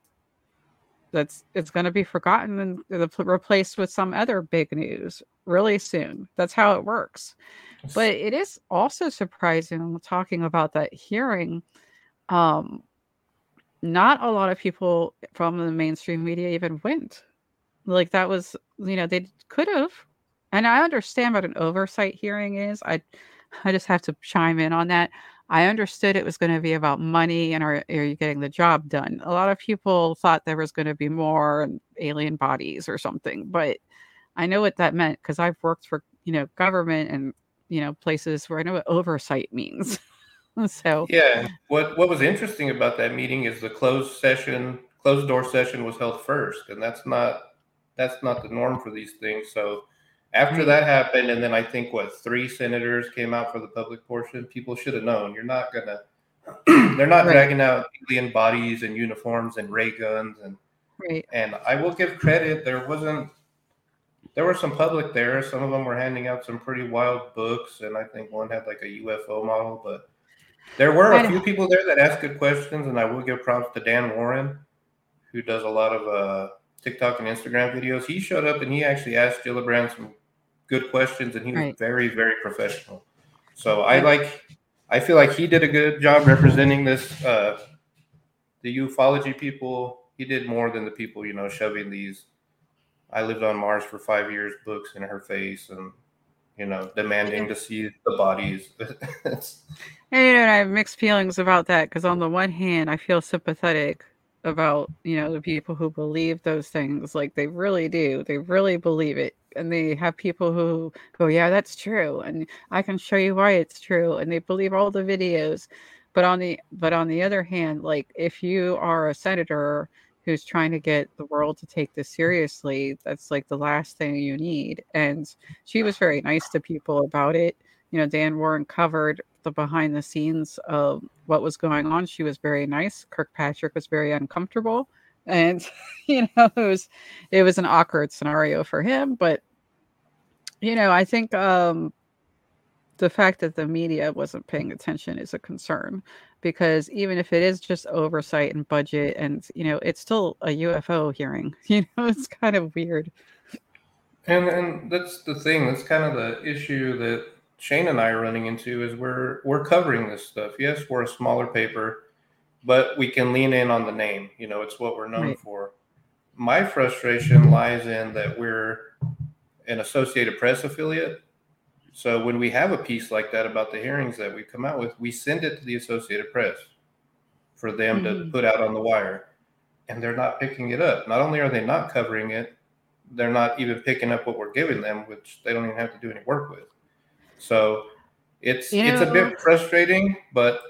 that's it's going to be forgotten and replaced with some other big news really soon. That's how it works. But it is also surprising talking about that hearing. Um, not a lot of people from the mainstream media even went. Like that was, you know, they could have and I understand what an oversight hearing is. I I just have to chime in on that. I understood it was going to be about money and are, are you getting the job done? A lot of people thought there was going to be more alien bodies or something, but I know what that meant because I've worked for, you know, government and, you know, places where I know what oversight means. so
Yeah, what what was interesting about that meeting is the closed session, closed door session was held first, and that's not that's not the norm for these things. So after that happened, and then I think what three senators came out for the public portion. People should have known. You're not gonna. they're not right. dragging out alien bodies and uniforms and ray guns and
Right.
And I will give credit. There wasn't. There were some public there. Some of them were handing out some pretty wild books, and I think one had like a UFO model. But there were a few people there that asked good questions, and I will give props to Dan Warren, who does a lot of uh, TikTok and Instagram videos. He showed up and he actually asked Gillibrand some good questions, and he was right. very, very professional. So I like. I feel like he did a good job representing this. Uh, the ufology people. He did more than the people, you know, shoving these. I lived on Mars for five years. Books in her face, and you know, demanding to see the bodies.
and you know, I have mixed feelings about that because on the one hand, I feel sympathetic about you know the people who believe those things like they really do they really believe it and they have people who go yeah that's true and i can show you why it's true and they believe all the videos but on the but on the other hand like if you are a senator who's trying to get the world to take this seriously that's like the last thing you need and she was very nice to people about it you know dan warren covered the behind the scenes of what was going on. She was very nice. Kirkpatrick was very uncomfortable, and you know it was it was an awkward scenario for him. But you know, I think um, the fact that the media wasn't paying attention is a concern because even if it is just oversight and budget, and you know, it's still a UFO hearing. You know, it's kind of weird.
And and that's the thing. That's kind of the issue that Shane and I are running into is we're we're covering this stuff. Yes, we're a smaller paper, but we can lean in on the name. You know, it's what we're known right. for. My frustration lies in that we're an Associated Press affiliate. So when we have a piece like that about the hearings that we come out with, we send it to the Associated Press for them mm-hmm. to put out on the wire. And they're not picking it up. Not only are they not covering it, they're not even picking up what we're giving them, which they don't even have to do any work with. So it's you it's a bit frustrating, but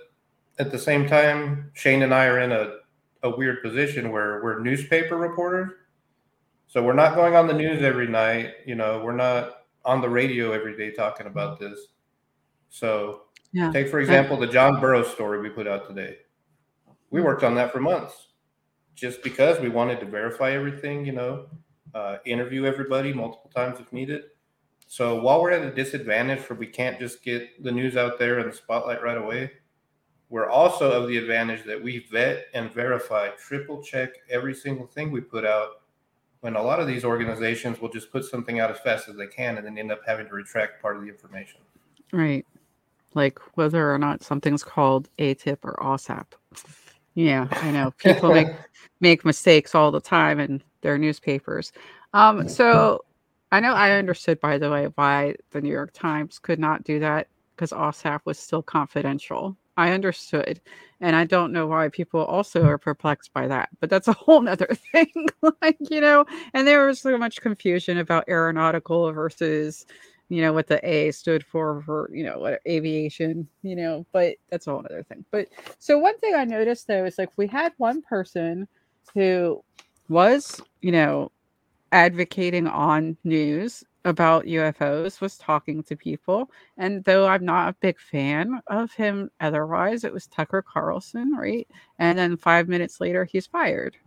at the same time, Shane and I are in a, a weird position where we're newspaper reporters. So we're not going on the news every night. You know, we're not on the radio every day talking about this. So yeah. take for example the John Burroughs story we put out today. We worked on that for months, just because we wanted to verify everything. You know, uh, interview everybody multiple times if needed. So while we're at a disadvantage for we can't just get the news out there in the spotlight right away, we're also of the advantage that we vet and verify, triple check every single thing we put out. When a lot of these organizations will just put something out as fast as they can and then end up having to retract part of the information.
Right. Like whether or not something's called AATIP or AAWSAP. Yeah, I know. People make make mistakes all the time in their newspapers. Um, so I know I understood, by the way, why the New York Times could not do that because AAWSAP was still confidential. I understood. And I don't know why people also are perplexed by that, but that's a whole nother thing. like, you know, and there was so much confusion about aeronautical versus, you know, what the A stood for, for, you know, what aviation, you know, but that's a whole other thing. But so one thing I noticed though is like we had one person who was, you know, advocating on news about UFOs was talking to people. And though I'm not a big fan of him otherwise, it was Tucker Carlson, right? And then five minutes later, he's fired,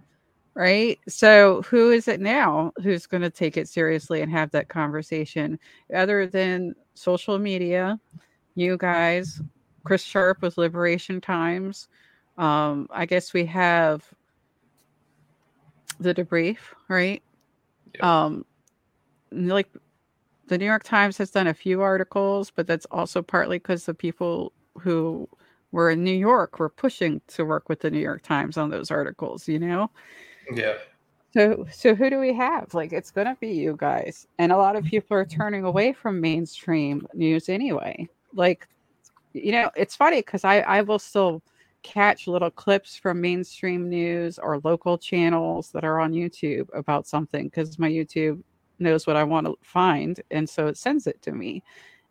right? So who is it now who's going to take it seriously and have that conversation other than social media? You guys, Chris Sharp with Liberation Times. Um, I guess we have the debrief, right? Um, like the New York Times has done a few articles, but that's also partly because the people who were in New York were pushing to work with the New York Times on those articles, you know?
Yeah.
So so who do we have? Like it's gonna be you guys. And a lot of people are turning away from mainstream news anyway. Like, you know, it's funny because I, I will still catch little clips from mainstream news or local channels that are on YouTube about something because my YouTube knows what I want to find. And so it sends it to me.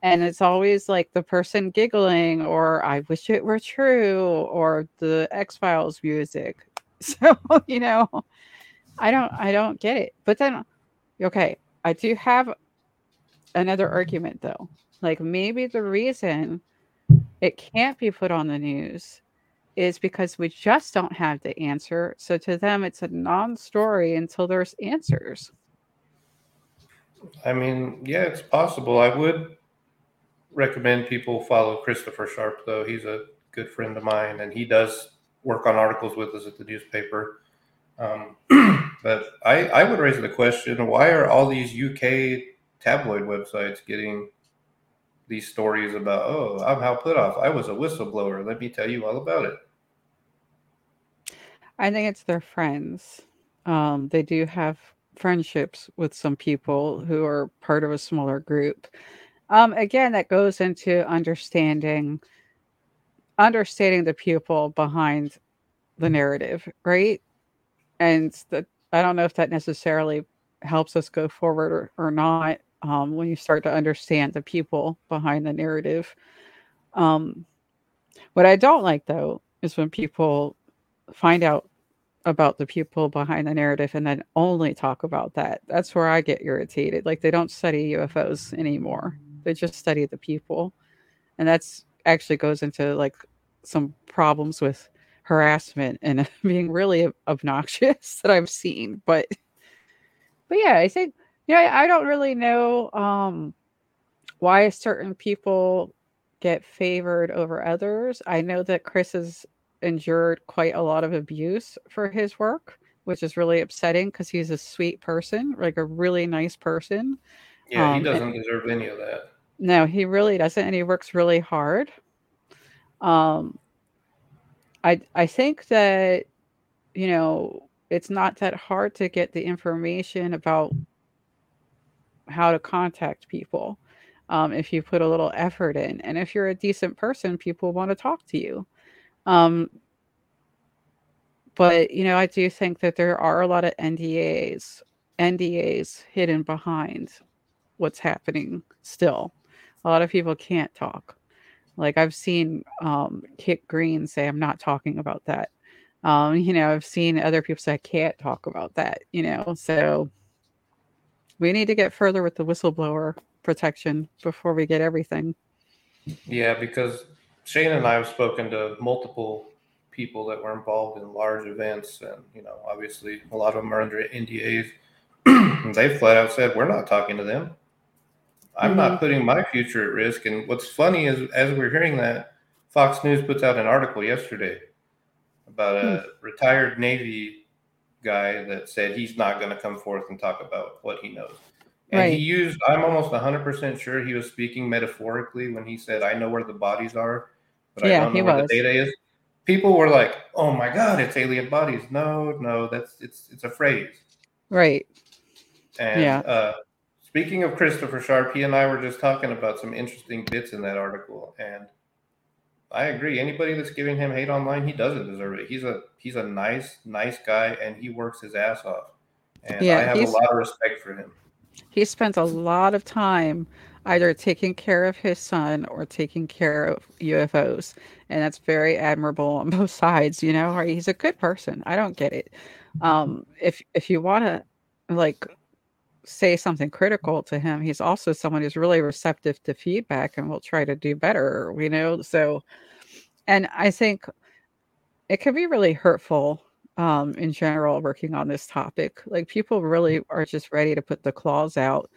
And it's always like the person giggling, or I wish it were true, or the X Files music. So, you know, I don't I don't get it. But then okay, I do have another argument though. Like maybe the reason it can't be put on the news is because we just don't have the answer. So to them, it's a non story until there's answers.
I mean, yeah, it's possible. I would recommend people follow Christopher Sharp, though. He's a good friend of mine, and he does work on articles with us at the newspaper. Um, but I, I would raise the question why are all these UK tabloid websites getting these stories about, oh, I'm Hal Puthoff. I was a whistleblower. Let me tell you all about it.
I think it's their friends. Um, they do have friendships with some people who are part of a smaller group. Um, again, that goes into understanding understanding the people behind the narrative, right? And that I don't know if that necessarily helps us go forward or, or not um, when you start to understand the people behind the narrative. Um, what I don't like though is when people find out about the people behind the narrative and then only talk about that. That's where I get irritated. Like they don't study UFOs anymore. They just study the people. And that's actually goes into like some problems with harassment and being really obnoxious that I've seen. But but yeah, I think yeah, I don't really know um why certain people get favored over others. I know that Chris has endured quite a lot of abuse for his work, which is really upsetting because he's a sweet person, like a really nice person.
Yeah, um, he doesn't deserve any of that.
No, he really doesn't, and he works really hard. Um, I I think that you know it's not that hard to get the information about how to contact people um, if you put a little effort in, and if you're a decent person, people want to talk to you. Um, but you know, I do think that there are a lot of NDAs, NDAs hidden behind what's happening still. A lot of people can't talk. Like I've seen um, Kit Green say, "I'm not talking about that." Um, you know, I've seen other people say, "I can't talk about that." You know, so we need to get further with the whistleblower protection before we get everything.
Yeah, because Shane and I have spoken to multiple people that were involved in large events, and you know, obviously, a lot of them are under NDAs. And they flat out said, "We're not talking to them." I'm mm-hmm. not putting my future at risk. And what's funny is, as we're hearing that, Fox News puts out an article yesterday about a mm. retired Navy guy that said he's not going to come forth and talk about what he knows. And right. he used, I'm almost 100% sure he was speaking metaphorically when he said, I know where the bodies are, but yeah, I don't know where was. the data is. People were like, oh my God, it's alien bodies. No, no, that's, it's, it's a phrase.
Right.
And, yeah. Uh, Speaking of Christopher Sharp, he and I were just talking about some interesting bits in that article, and I agree. Anybody that's giving him hate online, he doesn't deserve it. He's a he's a nice nice guy, and he works his ass off. And yeah, I have a lot of respect for him.
He spends a lot of time either taking care of his son or taking care of UFOs, and that's very admirable on both sides. You know, he's a good person. I don't get it. Um, if if you want to like say something critical to him, he's also someone who's really receptive to feedback and will try to do better, you know? So, and I think it can be really hurtful um, in general working on this topic. Like people really are just ready to put the claws out.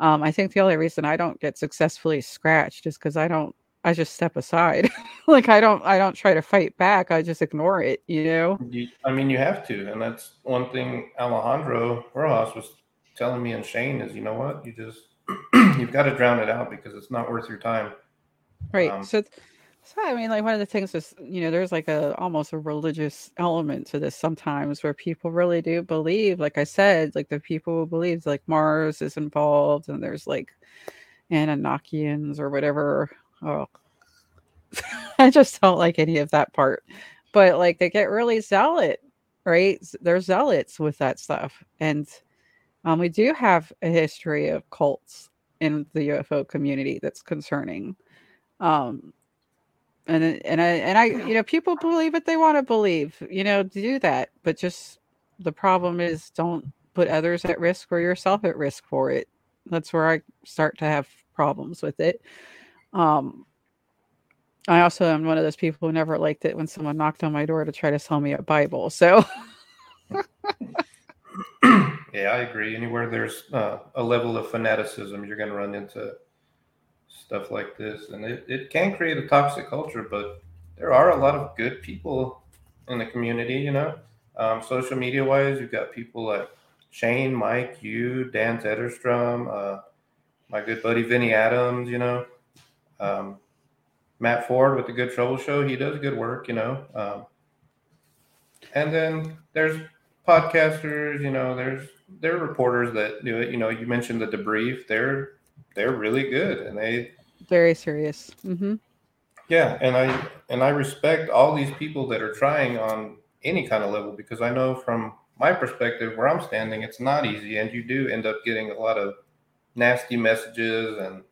Um, I think the only reason I don't get successfully scratched is because I don't I just step aside. like I don't I don't try to fight back. I just ignore it, you know?
I mean you have to. And that's one thing Alejandro Rojas was telling me and Shane is, you know what, you just you've got to drown it out because it's not worth your time.
Right. Um, so, so I mean, like one of the things is, you know, there's like a almost a religious element to this sometimes where people really do believe, like I said, like the people who believe like Mars is involved and there's like Anunnakians or whatever. Oh, I just don't like any of that part. But like they get really zealot, right? They're zealots with that stuff. And um, we do have a history of cults in the UFO community that's concerning. Um, and and I and I you know people believe what they want to believe, you know, do that, but just the problem is don't put others at risk or yourself at risk for it. That's where I start to have problems with it. Um, I also am one of those people who never liked it when someone knocked on my door to try to sell me a Bible. So.
yeah, I agree. Anywhere there's uh, a level of fanaticism, you're going to run into stuff like this. And it, it can create a toxic culture, but there are a lot of good people in the community, you know. Um, social media wise, you've got people like Shane, Mike, you, Dan Zetterstrom, uh, my good buddy Vinny Adams, you know. Um, Matt Ford with the Good Trouble Show, he does good work, you know. Um, and then there's podcasters, you know, there's there are reporters that do it. You know, you mentioned the debrief; they're they're really good, and they
very serious. Mm-hmm.
Yeah, and I and I respect all these people that are trying on any kind of level because I know from my perspective where I'm standing, it's not easy, and you do end up getting a lot of nasty messages, and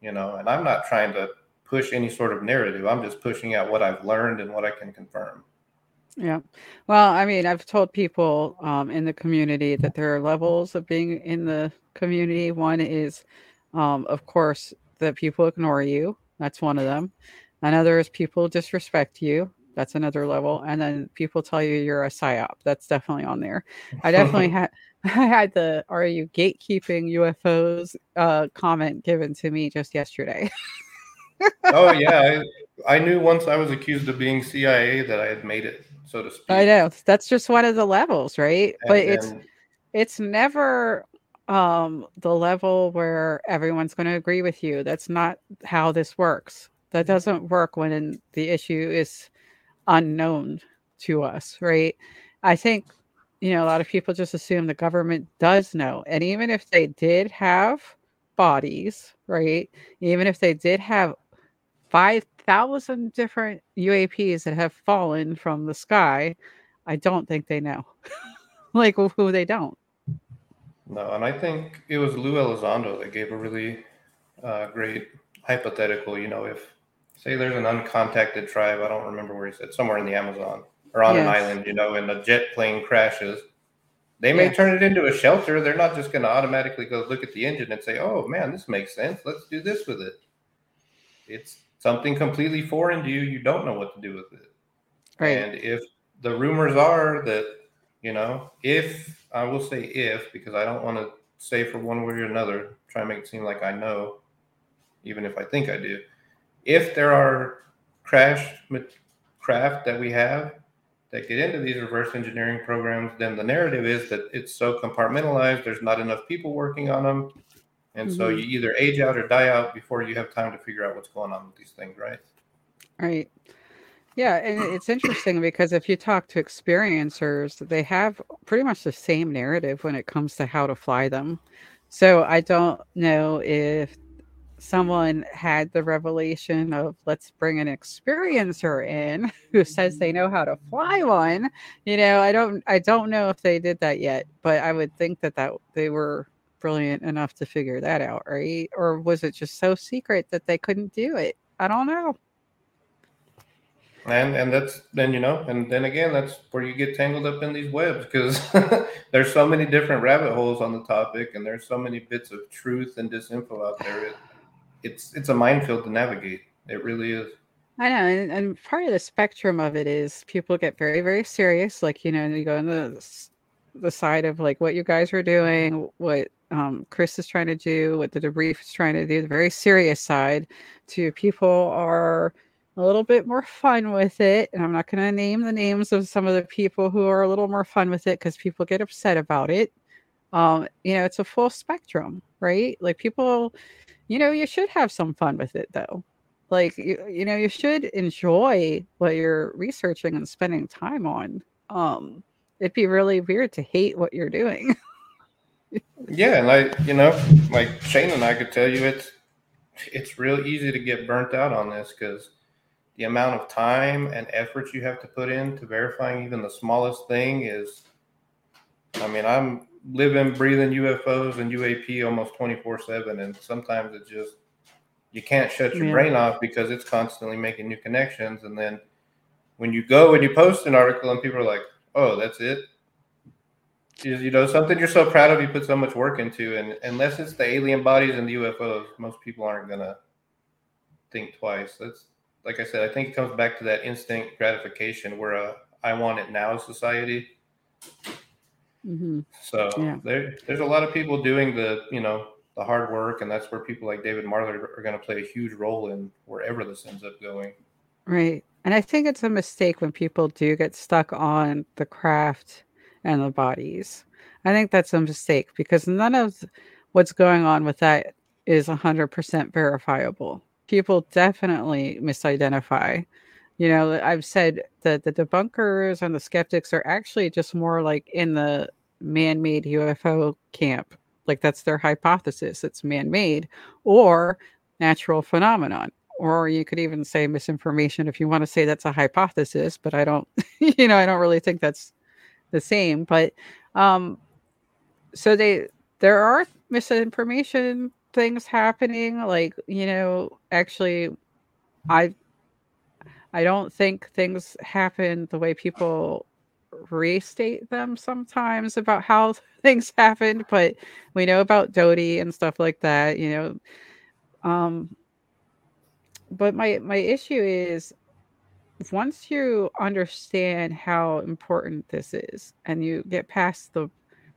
you know, and I'm not trying to push any sort of narrative. I'm just pushing out what I've learned and what I can confirm.
Yeah. Well, I mean, I've told people um, in the community that there are levels of being in the community. One is, um, of course, that people ignore you. That's one of them. Another is people disrespect you. That's another level. And then people tell you you're a psyop. That's definitely on there. I definitely had I had the "Are you gatekeeping UFOs?" Uh, comment given to me just yesterday.
oh yeah, I, I knew once I was accused of being CIA that I had made it so to speak. I
know that's just one of the levels, right? And but it's it's never um the level where everyone's going to agree with you. That's not how this works. That mm-hmm. doesn't work when the issue is unknown to us, right? I think you know a lot of people just assume the government does know, and even if they did have bodies, right? Even if they did have five thousand different UAPs that have fallen from the sky, I don't think they know. like who they don't.
No, and I think it was Lou Elizondo that gave a really uh, great hypothetical. You know, if say there's an uncontacted tribe, I don't remember where he said, somewhere in the Amazon or on yes. an island, you know, and a jet plane crashes, they may yes. turn it into a shelter. They're not just going to automatically go look at the engine and say, "Oh man, this makes sense. Let's do this with it." It's something completely foreign to you, you don't know what to do with it. Right. And if the rumors are that, you know, if I will say if, because I don't want to say for one way or another, try and make it seem like I know, even if I think I do. If there are crashed craft that we have that get into these reverse engineering programs, then the narrative is that it's so compartmentalized, there's not enough people working on them, and mm-hmm. so you either age out or die out before you have time to figure out what's going on with these things, right?
Right. Yeah, and it's interesting because if you talk to experiencers, they have pretty much the same narrative when it comes to how to fly them. So I don't know if someone had the revelation of let's bring an experiencer in who says they know how to fly one. You know, I don't I don't know if they did that yet, but I would think that that they were brilliant enough to figure that out, right? Or was it just so secret that they couldn't do it? I don't know.
And and that's then you know, and then again, that's where you get tangled up in these webs because there's so many different rabbit holes on the topic, and there's so many bits of truth and disinfo out there. It, it's it's a minefield to navigate. It really is.
I know, and, and part of the spectrum of it is people get very very serious. Like you know, you go on the the side of like what you guys are doing, what um, Chris is trying to do, what the debrief is trying to do, the very serious side, to people are a little bit more fun with it. And I'm not going to name the names of some of the people who are a little more fun with it because people get upset about it. Um, you know, it's a full spectrum, right? Like people, you know, you should have some fun with it though. Like you, you know, you should enjoy what you're researching and spending time on. Um, it'd be really weird to hate what you're doing.
Yeah, Like, you know, like Shane and I could tell you, it's it's real easy to get burnt out on this because the amount of time and effort you have to put into verifying even the smallest thing is. I mean, I'm living, breathing UFOs and UAP almost 24 seven, and sometimes it just you can't shut your yeah. brain off because it's constantly making new connections, and then when you go and you post an article and people are like, "Oh, that's it," you know something you're so proud of you put so much work into and unless it's the alien bodies and the ufos most people aren't gonna think twice that's like I said, I think it comes back to that instant gratification. We're a I want it now society. Mm-hmm. So yeah. there, there's a lot of people doing the you know the hard work, and that's where people like David Marler are going to play a huge role in wherever this ends up going.
Right, and I think it's a mistake when people do get stuck on the craft and the bodies. I think that's a mistake because none of what's going on with that is 100% verifiable. People definitely misidentify. You know, I've said that the debunkers and the skeptics are actually just more like in the man made UFO camp. Like that's their hypothesis. It's man made or natural phenomenon. Or you could even say misinformation if you want to say that's a hypothesis, but I don't, you know, I don't really think that's the same. But um, so they there are misinformation things happening like you know actually i i don't think things happen the way people restate them sometimes about how things happened but we know about Doty and stuff like that you know um but my my issue is once you understand how important this is and you get past the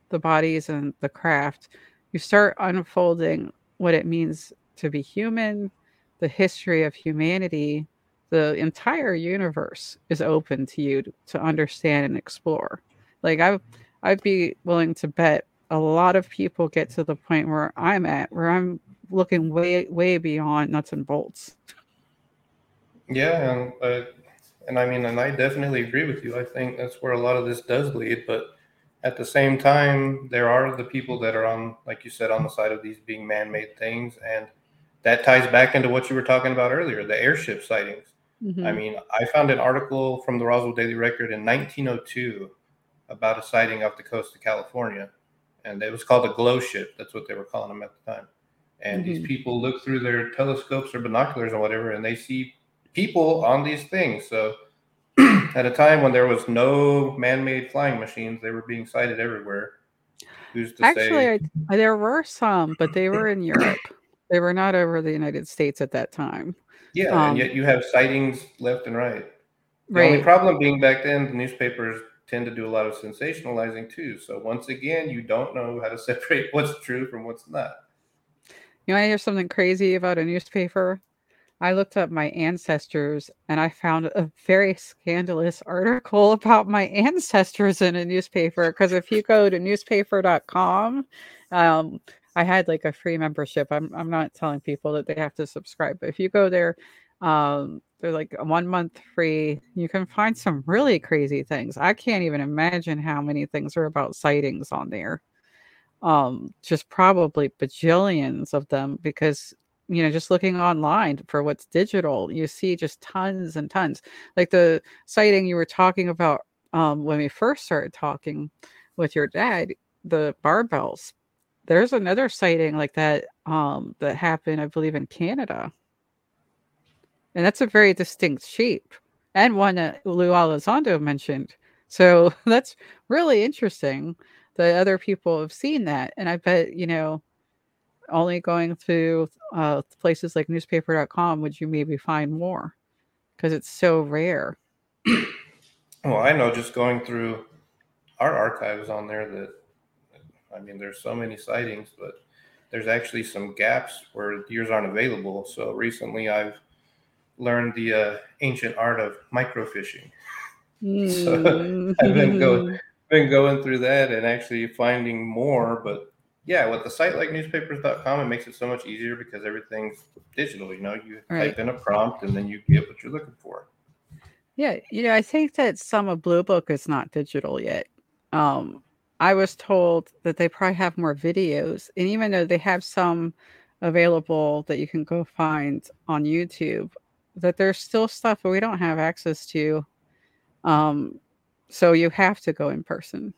the bodies and the craft, you start unfolding what it means to be human, the history of humanity, the entire universe is open to you to, to understand and explore. Like I I'd be willing to bet a lot of people get to the point where I'm at, where I'm looking way way beyond nuts and bolts.
Yeah, and uh, and I mean, and I definitely agree with you. I think that's where a lot of this does lead, but at the same time, there are the people that are on, like you said, on the side of these being man-made things, and that ties back into what you were talking about earlier, the airship sightings. Mm-hmm. I mean, I found an article from the Roswell Daily Record in 1902 about a sighting off the coast of California, and it was called a glow ship. That's what they were calling them at the time. And mm-hmm. these people look through their telescopes or binoculars or whatever, and they see people on these things. So at a time when there was no man-made flying machines, they were being sighted everywhere.
Who's to Actually, say? I, there were some, but they were in Europe. They were not over the United States at that time.
Yeah, um, and yet you have sightings left and right. The right. only problem being back then, the newspapers tend to do a lot of sensationalizing too. So once again, you don't know how to separate what's true from what's not.
You want to hear something crazy about a newspaper? I looked up my ancestors and I found a very scandalous article about my ancestors in a newspaper. Because if you go to newspaper.com, um, I had like a free membership. I'm, I'm not telling people that they have to subscribe, but if you go there, um, they're like a one month free. You can find some really crazy things. I can't even imagine how many things are about sightings on there. Um, just probably bajillions of them because you know just looking online for what's digital you see just tons and tons. Like the sighting you were talking about um, when we first started talking with your dad the barbells there's another sighting like that um, that happened i believe in canada. And that's a very distinct shape and one that lou elizondo mentioned. So that's really interesting that other people have seen that and i bet you know only going through uh, places like newspaper.com would you maybe find more because it's so rare.
Well, I know just going through our archives on there that I mean, there's so many sightings, but there's actually some gaps where years aren't available. So recently, I've learned the uh, ancient art of microfiching. Mm. so I've been going been going through that and actually finding more, but yeah, with a site like newspapers.com, it makes it so much easier because everything's digital. You know, you right. type in a prompt and then you get what you're looking for.
Yeah, you know, I think that some of Blue Book is not digital yet. Um, I was told that they probably have more videos, and even though they have some available that you can go find on YouTube, that there's still stuff that we don't have access to. Um, so you have to go in person.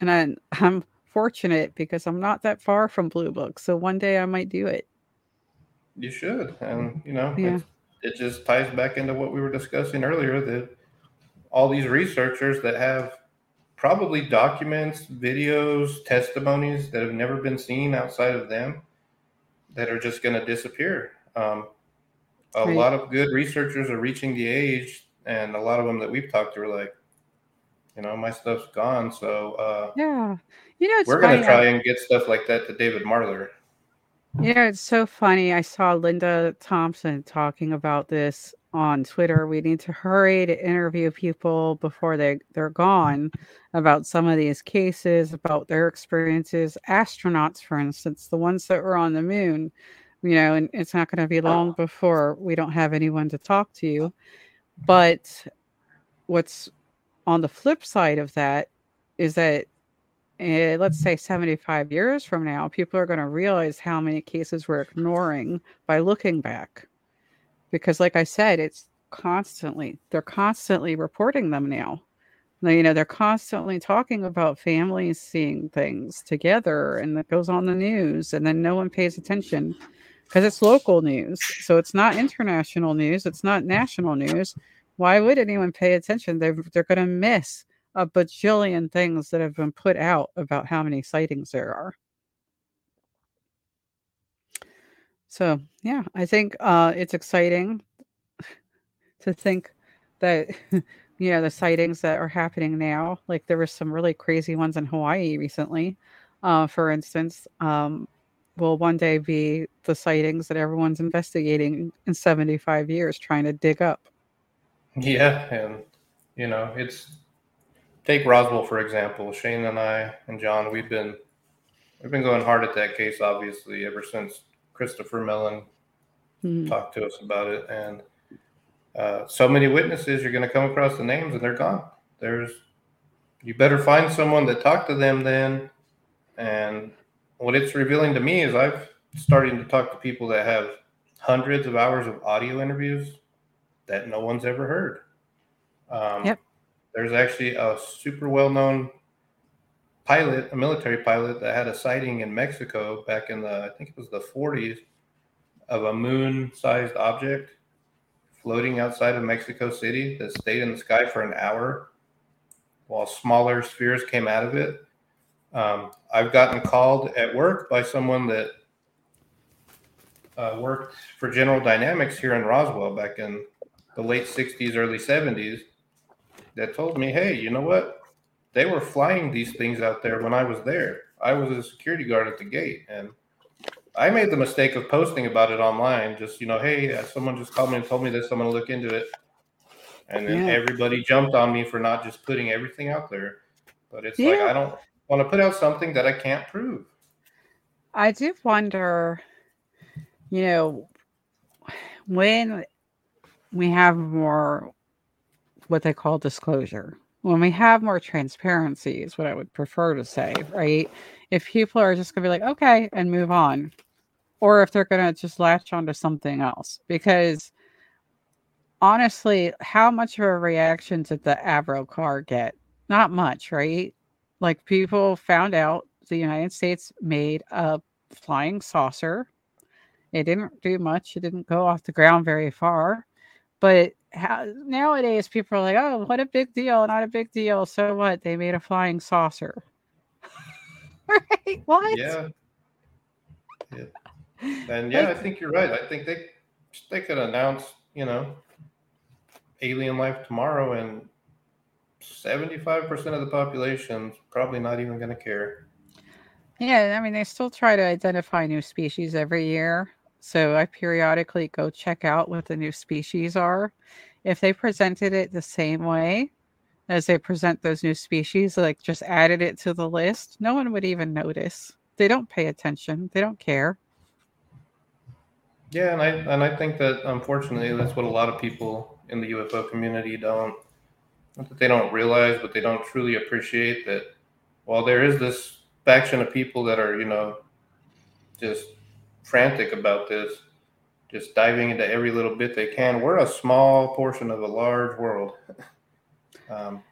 And I, I'm fortunate because I'm not that far from Blue Book. So one day I might do it.
You should. And, you know, yeah. it just ties back into what we were discussing earlier that all these researchers that have probably documents, videos, testimonies that have never been seen outside of them that are just going to disappear. Um, a right. lot of good researchers are reaching the age, and a lot of them that we've talked to are like, you know, my stuff's gone. So uh,
yeah, you know,
we're gonna try and get stuff like that to David Marler.
Yeah, it's so funny. I saw Linda Thompson talking about this on Twitter. We need to hurry to interview people before they, they're gone about some of these cases, about their experiences. Astronauts, for instance, the ones that were on the moon, you know, and it's not going to be long before we don't have anyone to talk to. But what's on the flip side of that is that uh, let's say 75 years from now, people are going to realize how many cases we're ignoring by looking back. Because, like I said, it's constantly, they're constantly reporting them now. You know, they're constantly talking about families seeing things together and that goes on the news, and then no one pays attention because it's local news. So it's not international news, it's not national news. Why would anyone pay attention? They're, they're going to miss a bajillion things that have been put out about how many sightings there are. So, yeah, I think uh, it's exciting to think that, you know, the sightings that are happening now, like there were some really crazy ones in Hawaii recently, uh, for instance, um, will one day be the sightings that everyone's investigating in 75 years trying to dig up.
Yeah. And, you know, it's take Roswell for example. Shane and I and John, we've been we've been going hard at that case, obviously, ever since Christopher Mellon mm-hmm. talked to us about it. And uh, so many witnesses, you're going to come across the names, and they're gone. There's you better find someone that talked to them then. And what it's revealing to me is I've starting to talk to people that have hundreds of hours of audio interviews that no one's ever heard. Um, yep. There's actually a super well known pilot, a military pilot that had a sighting in Mexico back in the, I think it was the 40s, of a moon sized object floating outside of Mexico City that stayed in the sky for an hour while smaller spheres came out of it. Um, I've gotten called at work by someone that uh, worked for General Dynamics here in Roswell back in the late 60s, early 70s that told me, hey, you know what? They were flying these things out there when I was there. I was a security guard at the gate, and I made the mistake of posting about it online. Just you know, hey, uh, someone just called me and told me this. I'm going to look into it, and then yeah. everybody jumped on me for not just putting everything out there. But it's yeah. like I don't want to put out something that I can't prove.
I do wonder, you know, when we have more what they call disclosure. When we have more transparency, is what I would prefer to say, right? If people are just going to be like, okay, and move on, or if they're going to just latch onto something else. Because honestly, how much of a reaction did the Avrocar get? Not much, right? Like people found out the United States made a flying saucer. It didn't do much, it didn't go off the ground very far. But how, nowadays people are like, oh, what a big deal, not a big deal. So what? They made a flying saucer. right? What?
Yeah. Yeah. And yeah, like, I think you're right. I think they they could announce, you know, alien life tomorrow and 75% of the population's probably not even going to care.
Yeah, I mean, they still try to identify new species every year. So I periodically go check out what the new species are. If they presented it the same way as they present those new species, like just added it to the list, no one would even notice. They don't pay attention. They don't care.
Yeah, and I and I think that unfortunately that's what a lot of people in the UFO community don't that they don't realize, but they don't truly appreciate that while there is this faction of people that are, you know, just frantic about this, just diving into every little bit they can. We're a small portion of a large world.
um,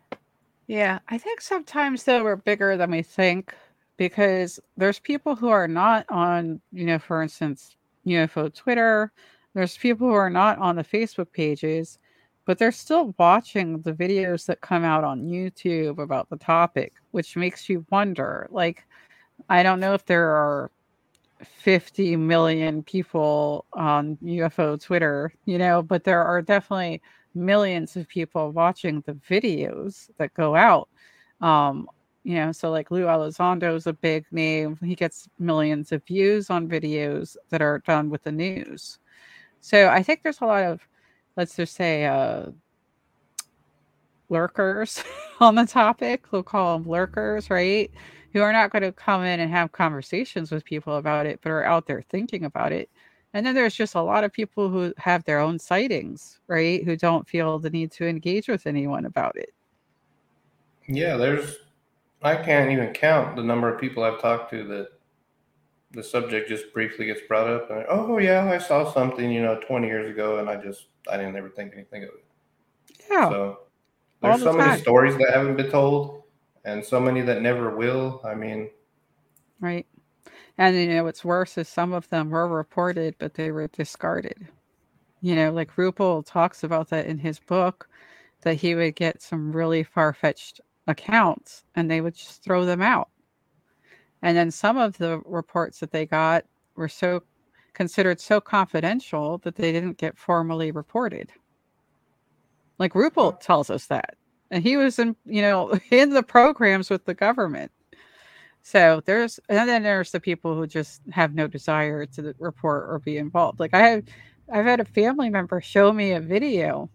yeah, I think sometimes though we're bigger than we think because there's people who are not on, you know, for instance, UFO Twitter. There's people who are not on the Facebook pages, but they're still watching the videos that come out on YouTube about the topic, which makes you wonder. Like, I don't know if there are 50 million people on UFO Twitter, you know, but there are definitely millions of people watching the videos that go out. Um, you know, so like Lou Elizondo is a big name. He gets millions of views on videos that are done with the news. So I think there's a lot of, let's just say, uh, lurkers on the topic. We'll call them lurkers, right? Who are not going to come in and have conversations with people about it, but are out there thinking about it. And then there's just a lot of people who have their own sightings, right? Who don't feel the need to engage with anyone about it.
Yeah, there's, I can't even count the number of people I've talked to that the subject just briefly gets brought up and, oh, yeah, I saw something, you know, 20 years ago and I just, I didn't ever think anything of it.
Yeah.
So there's
the
so many stories that haven't been told and so many that never will. I mean,
Right. And you know what's worse is some of them were reported, but they were discarded. You know, like Ruppelt talks about that in his book, that he would get some really far fetched accounts and they would just throw them out. And then some of the reports that they got were so considered so confidential that they didn't get formally reported. Like Ruppelt tells us that. And he was in, you know, in the programs with the government. So there's, and then there's the people who just have no desire to report or be involved. Like I have, I've had a family member show me a video,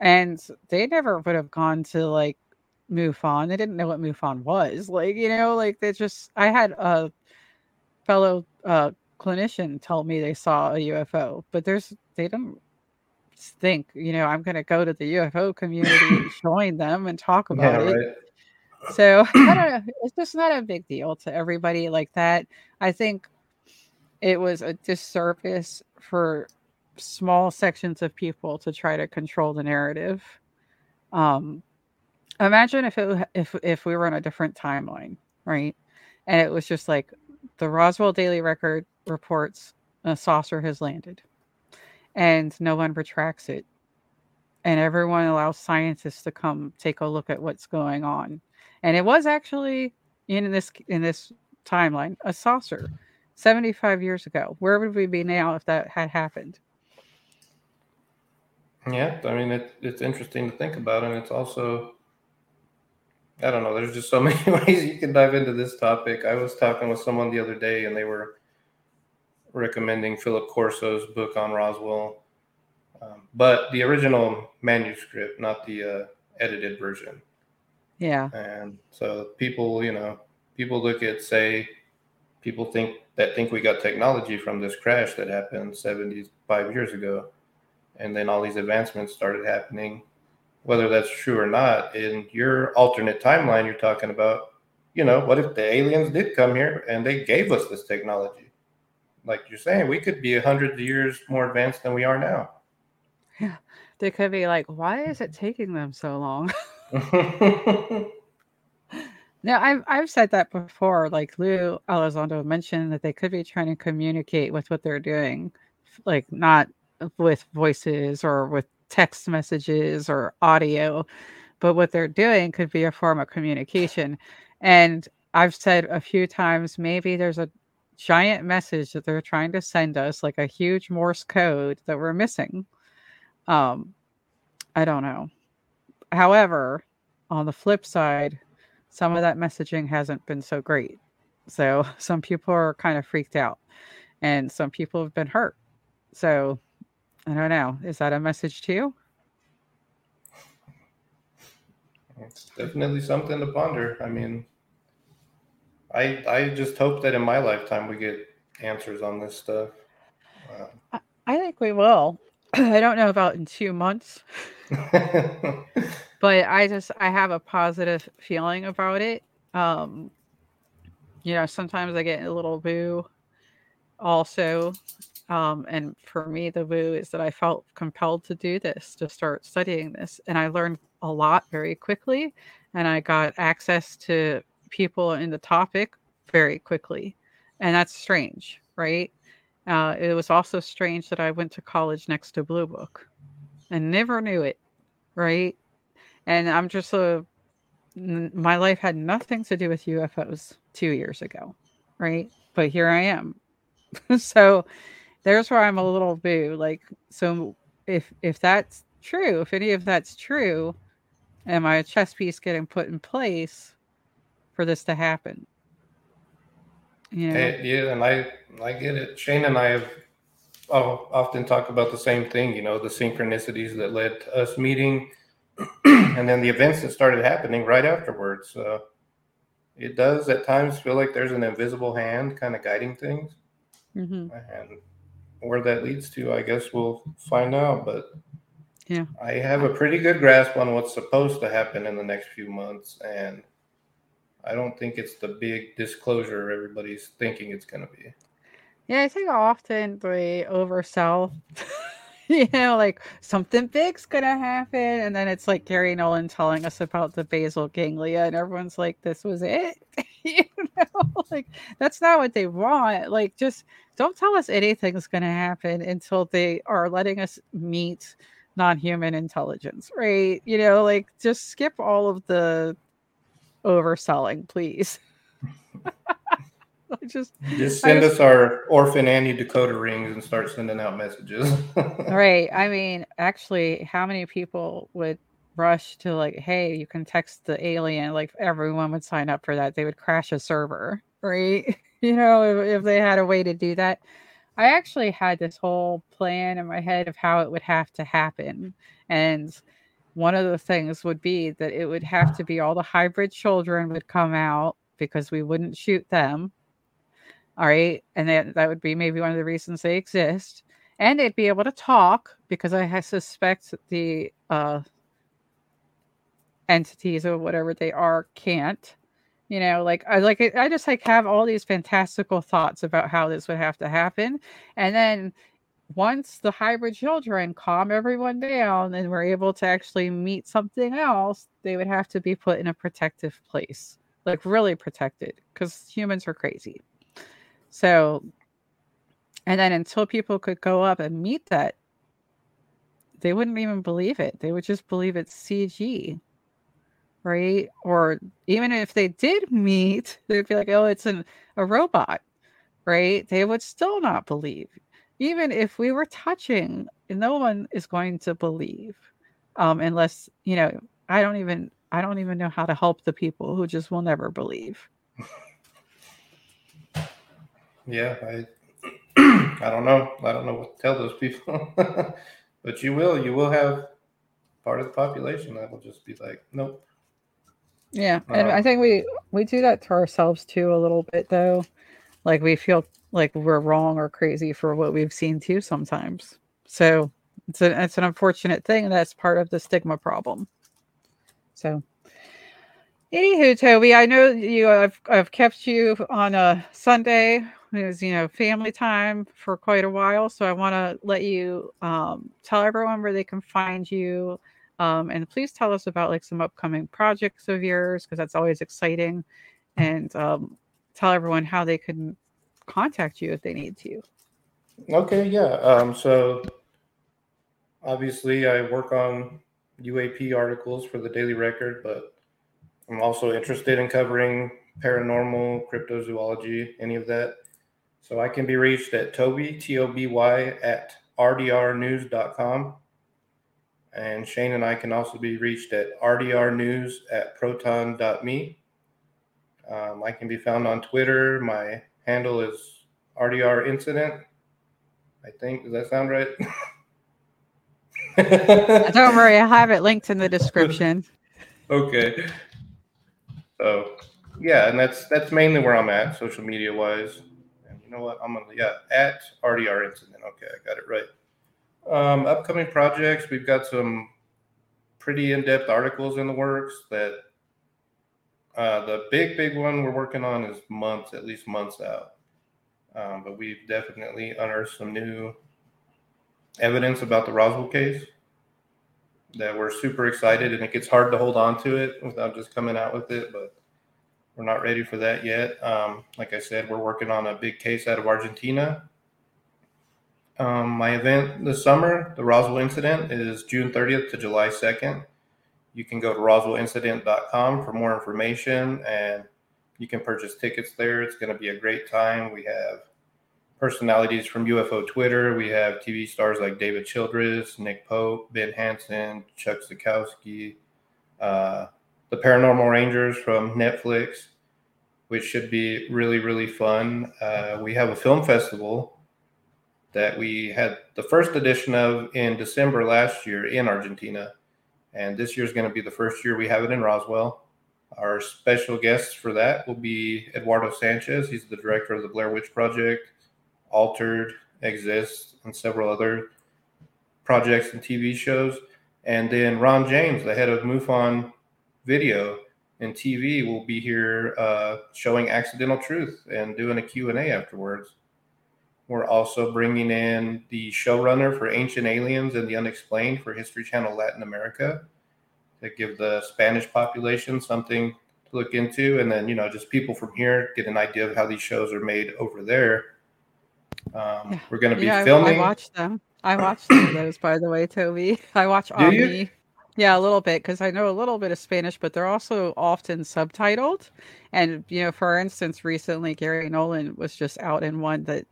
and they never would have gone to like MUFON. They didn't know what MUFON was. Like you know, like they just. I had a fellow uh, clinician tell me they saw a UFO, but there's they don't think you know I'm going to go to the UFO community join them and talk about
yeah,
it.
right.
So I don't know. It's just not a big deal to everybody like that. I think it was a disservice for small sections of people to try to control the narrative. Um, imagine if it if if we were on a different timeline, right? And it was just like the Roswell Daily Record reports a saucer has landed, and no one retracts it, and everyone allows scientists to come take a look at what's going on and it was actually in this in this timeline a saucer 75 years ago where would we be now if that had happened
Yeah, I mean it, it's interesting to think about, and it's also I don't know. There's just so many ways you can dive into this topic. I was talking with someone the other day, and they were recommending Philip Corso's book on Roswell, um, but the original manuscript, not the uh, edited version.
yeah
And so people, you know, people look at say people think that think we got technology from this crash that happened 75 years ago. And then all these advancements started happening. Whether that's true or not, in your alternate timeline you're talking about, you know, what if the aliens did come here and they gave us this technology? Like you're saying, we could be a hundred years more advanced than we are now.
Yeah, they could be like why is it taking them so long now, I've, I've said that before like lou elizondo mentioned that they could be trying to communicate with what they're doing like not with voices or with text messages or audio but what they're doing could be a form of communication and i've said a few times maybe there's a giant message that they're trying to send us like a huge morse code that we're missing. Um i don't know. However on the flip side some of that messaging hasn't been so great. So some people are kind of freaked out and some people have been hurt. So i don't know. Is that a message to you?
It's definitely something to ponder. I mean, I I just hope that in my lifetime we get answers on this stuff. Uh,
i think we will. I don't know about in two months. But i just i have a positive feeling about it. Um you know sometimes i get a little boo also. Um and for me the woo is that i felt compelled to do this to start studying this. And i learned a lot very quickly. And i got access to people in the topic very quickly and that's strange right uh, it was also strange that i went to college next to blue book and never knew it right and i'm just a my life had nothing to do with ufos two years ago right? But here I am. so there's where I'm a little boo. Like, so if if that's true, if any of that's true, am I a chess piece getting put in place for this to happen?
You know? Hey, yeah, and I I get it. Shane and I have I'll often talk about the same thing. You know, the synchronicities that led to us meeting, and then the events that started happening right afterwards. Uh, it does at times feel like there's an invisible hand kind of guiding things, mm-hmm. and where that leads to, I guess we'll find out. But
yeah,
I have a pretty good grasp on what's supposed to happen in the next few months, and I don't think it's the big disclosure everybody's thinking it's going to be.
Yeah, I think often they oversell. you know, like something big's gonna happen, and then it's like Garry Nolan telling us about the basal ganglia, and everyone's like, "This was it." you know, like that's not what they want. Like, just don't tell us anything's gonna happen until they are letting us meet non-human intelligence, right? You know, like just skip all of the overselling, please. just
just send us our orphan Annie decoder rings and start sending out messages.
right. I mean, actually, how many people would rush to like, hey, you can text the alien? Like everyone would sign up for that. They would crash a server, right? you know, if, if they had a way to do that. I actually had this whole plan in my head of how it would have to happen. And one of the things would be that it would have to be all the hybrid children would come out because we wouldn't shoot them. All right. And that, that would be maybe one of the reasons they exist. And they'd be able to talk because I suspect the uh, entities or whatever they are can't. You know, like I like I just like have all these fantastical thoughts about how this would have to happen. And then once the hybrid children calm everyone down and we're able to actually meet something else, they would have to be put in a protective place, like really protected, because humans are crazy. So, and then until people could go up and meet that, they wouldn't even believe it. They would just believe it's CG, right? Or even if they did meet, they'd be like, oh, it's an, a robot, right? They would still not believe even if we were touching, no one is going to believe um, unless you know. I don't even I don't even know how to help the people who just will never believe.
Yeah, I I don't know. I don't know what to tell those people. but you will. You will have part of the population that will just be like, nope.
Yeah, and uh, I think we we do that to ourselves too a little bit though. Like we feel like we're wrong or crazy for what we've seen too sometimes. So it's an it's an unfortunate thing, that's part of the stigma problem. So, anywho, Toby, I know you. I've I've kept you on a Sunday. It was you know family time for quite a while, so I want to let you um, tell everyone where they can find you. Um, and please tell us about like some upcoming projects of yours because that's always exciting and um, tell everyone how they can contact you if they need to.
Okay, yeah. Um, so obviously, I work on UAP articles for the Daily Record, but I'm also interested in covering paranormal, cryptozoology, any of that. So I can be reached at Toby, T O B Y, at rdrnews.com. And Shane and I can also be reached at rdrnews at proton.me. Um, I can be found on Twitter. My handle is RDR incident. I think. Does that sound right?
Don't worry, I have it linked in the description.
okay. So yeah, and that's that's mainly where I'm at, social media wise. And you know what? I'm gonna yeah, at RDR incident. Okay, I got it right. Um, upcoming projects, we've got some pretty in-depth articles in the works that uh, the big, big one we're working on is months, at least months out. Um, but we've definitely unearthed some new evidence about the Roswell case that we're super excited, and it gets hard to hold on to it without just coming out with it. But we're not ready for that yet. Um, like I said, we're working on a big case out of Argentina. Um, my event this summer, the Roswell incident, is June 30th to July 2nd you can go to roswellincident.com for more information and you can purchase tickets there. It's going to be a great time. We have personalities from UFO Twitter. We have TV stars like David Childress, Nick Pope, Ben Hansen, Chuck Zukowski, uh, the Paranormal Rangers from Netflix, which should be really, really fun. Uh, we have a film festival that we had the first edition of in December last year in Argentina. And this year is going to be the first year we have it in Roswell. Our special guests for that will be Eduardo Sanchez. He's the director of the Blair Witch Project, Altered, Exist, and several other projects and TV shows. And then Ron James, the head of MUFON Video and TV, will be here uh, showing Accidental Truth and doing a Q&A afterwards. We're also bringing in the showrunner for Ancient Aliens and the Unexplained for History Channel Latin America to give the Spanish population something to look into. And then, you know, just people from here get an idea of how these shows are made over there. Um, yeah. We're going to be yeah, filming.
I watched them. I watched those, by the way, Toby. I watch Omni. Yeah, a little bit because I know a little bit of Spanish, but they're also often subtitled. And you know, for instance, recently Garry Nolan was just out in one that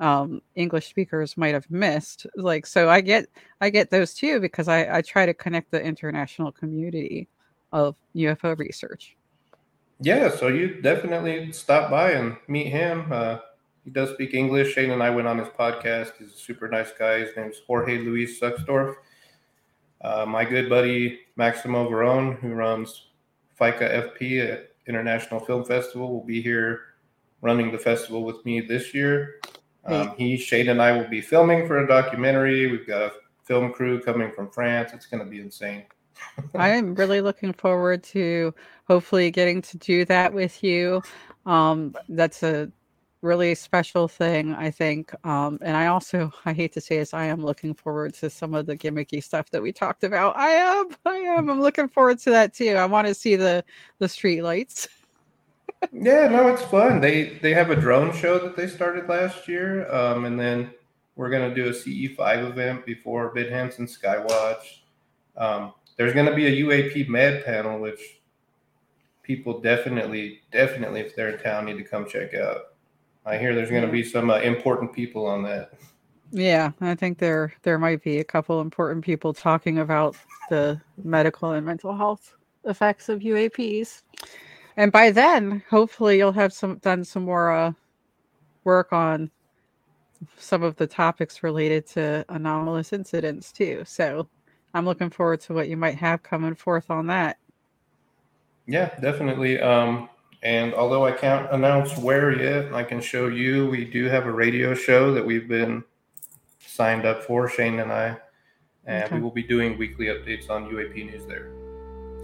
um, English speakers might have missed. Like, so I get I get those too because I, I try to connect the international community of UFO research.
Yeah, so you definitely stop by and meet him. Uh, he does speak English. Shane and I went on his podcast. He's a super nice guy. His name's Jorge Luis Suxdorf. Uh, my good buddy Maximo Veron, who runs FICA FP at International Film Festival, will be here running the festival with me this year. Um, he, Shane, and I will be filming for a documentary. We've got a film crew coming from France. It's going to be insane.
I am really looking forward to hopefully getting to do that with you. Um, that's a really special thing, I think. Um, and I also, I hate to say this, I am looking forward to some of the gimmicky stuff that we talked about. I am, I am, I'm looking forward to that too. I want to see the the street lights.
yeah, no, it's fun. They they have a drone show that they started last year, um, and then we're gonna do a CE5 event before Hansen Skywatch. Um, there's gonna be a UAP med panel, which people definitely, definitely, if they're in town, need to come check out. I hear there's gonna be some uh, important people on that.
Yeah, I think there there might be a couple important people talking about the medical and mental health effects of UAPs and by then hopefully you'll have some done some more uh, work on some of the topics related to anomalous incidents too. So i'm looking forward to what you might have coming forth on that.
Yeah definitely. Um, and although i can't announce where yet i can show you we do have a radio show that we've been signed up for shane and i. And okay. we will be doing weekly updates on uap news there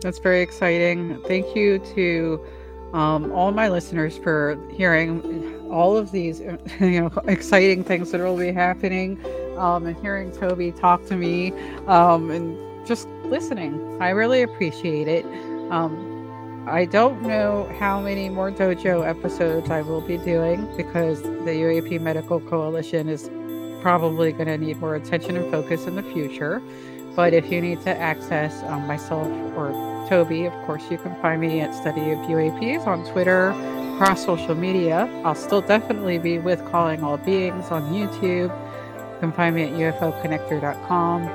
that's very exciting. Thank you to um, all my listeners for hearing all of these, you know, exciting things that will be happening, um, and hearing Toby talk to me, um, and just listening. I really appreciate it. Um, I don't know how many more dojo episodes I will be doing because the UAP Medical Coalition is probably going to need more attention and focus in the future. But if you need to access um, myself or Toby, of course, you can find me at Study of UAPs on Twitter, across social media. I'll still definitely be with Calling All Beings on YouTube. You can find me at UFOconnector.com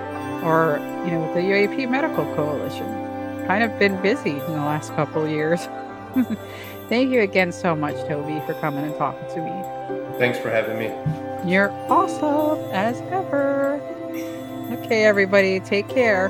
or, you know, the UAP Medical Coalition. Kind of been busy in the last couple years. Thank you again so much, Toby, for coming and talking to me.
Thanks for having me.
You're awesome as ever. Okay, everybody, take care.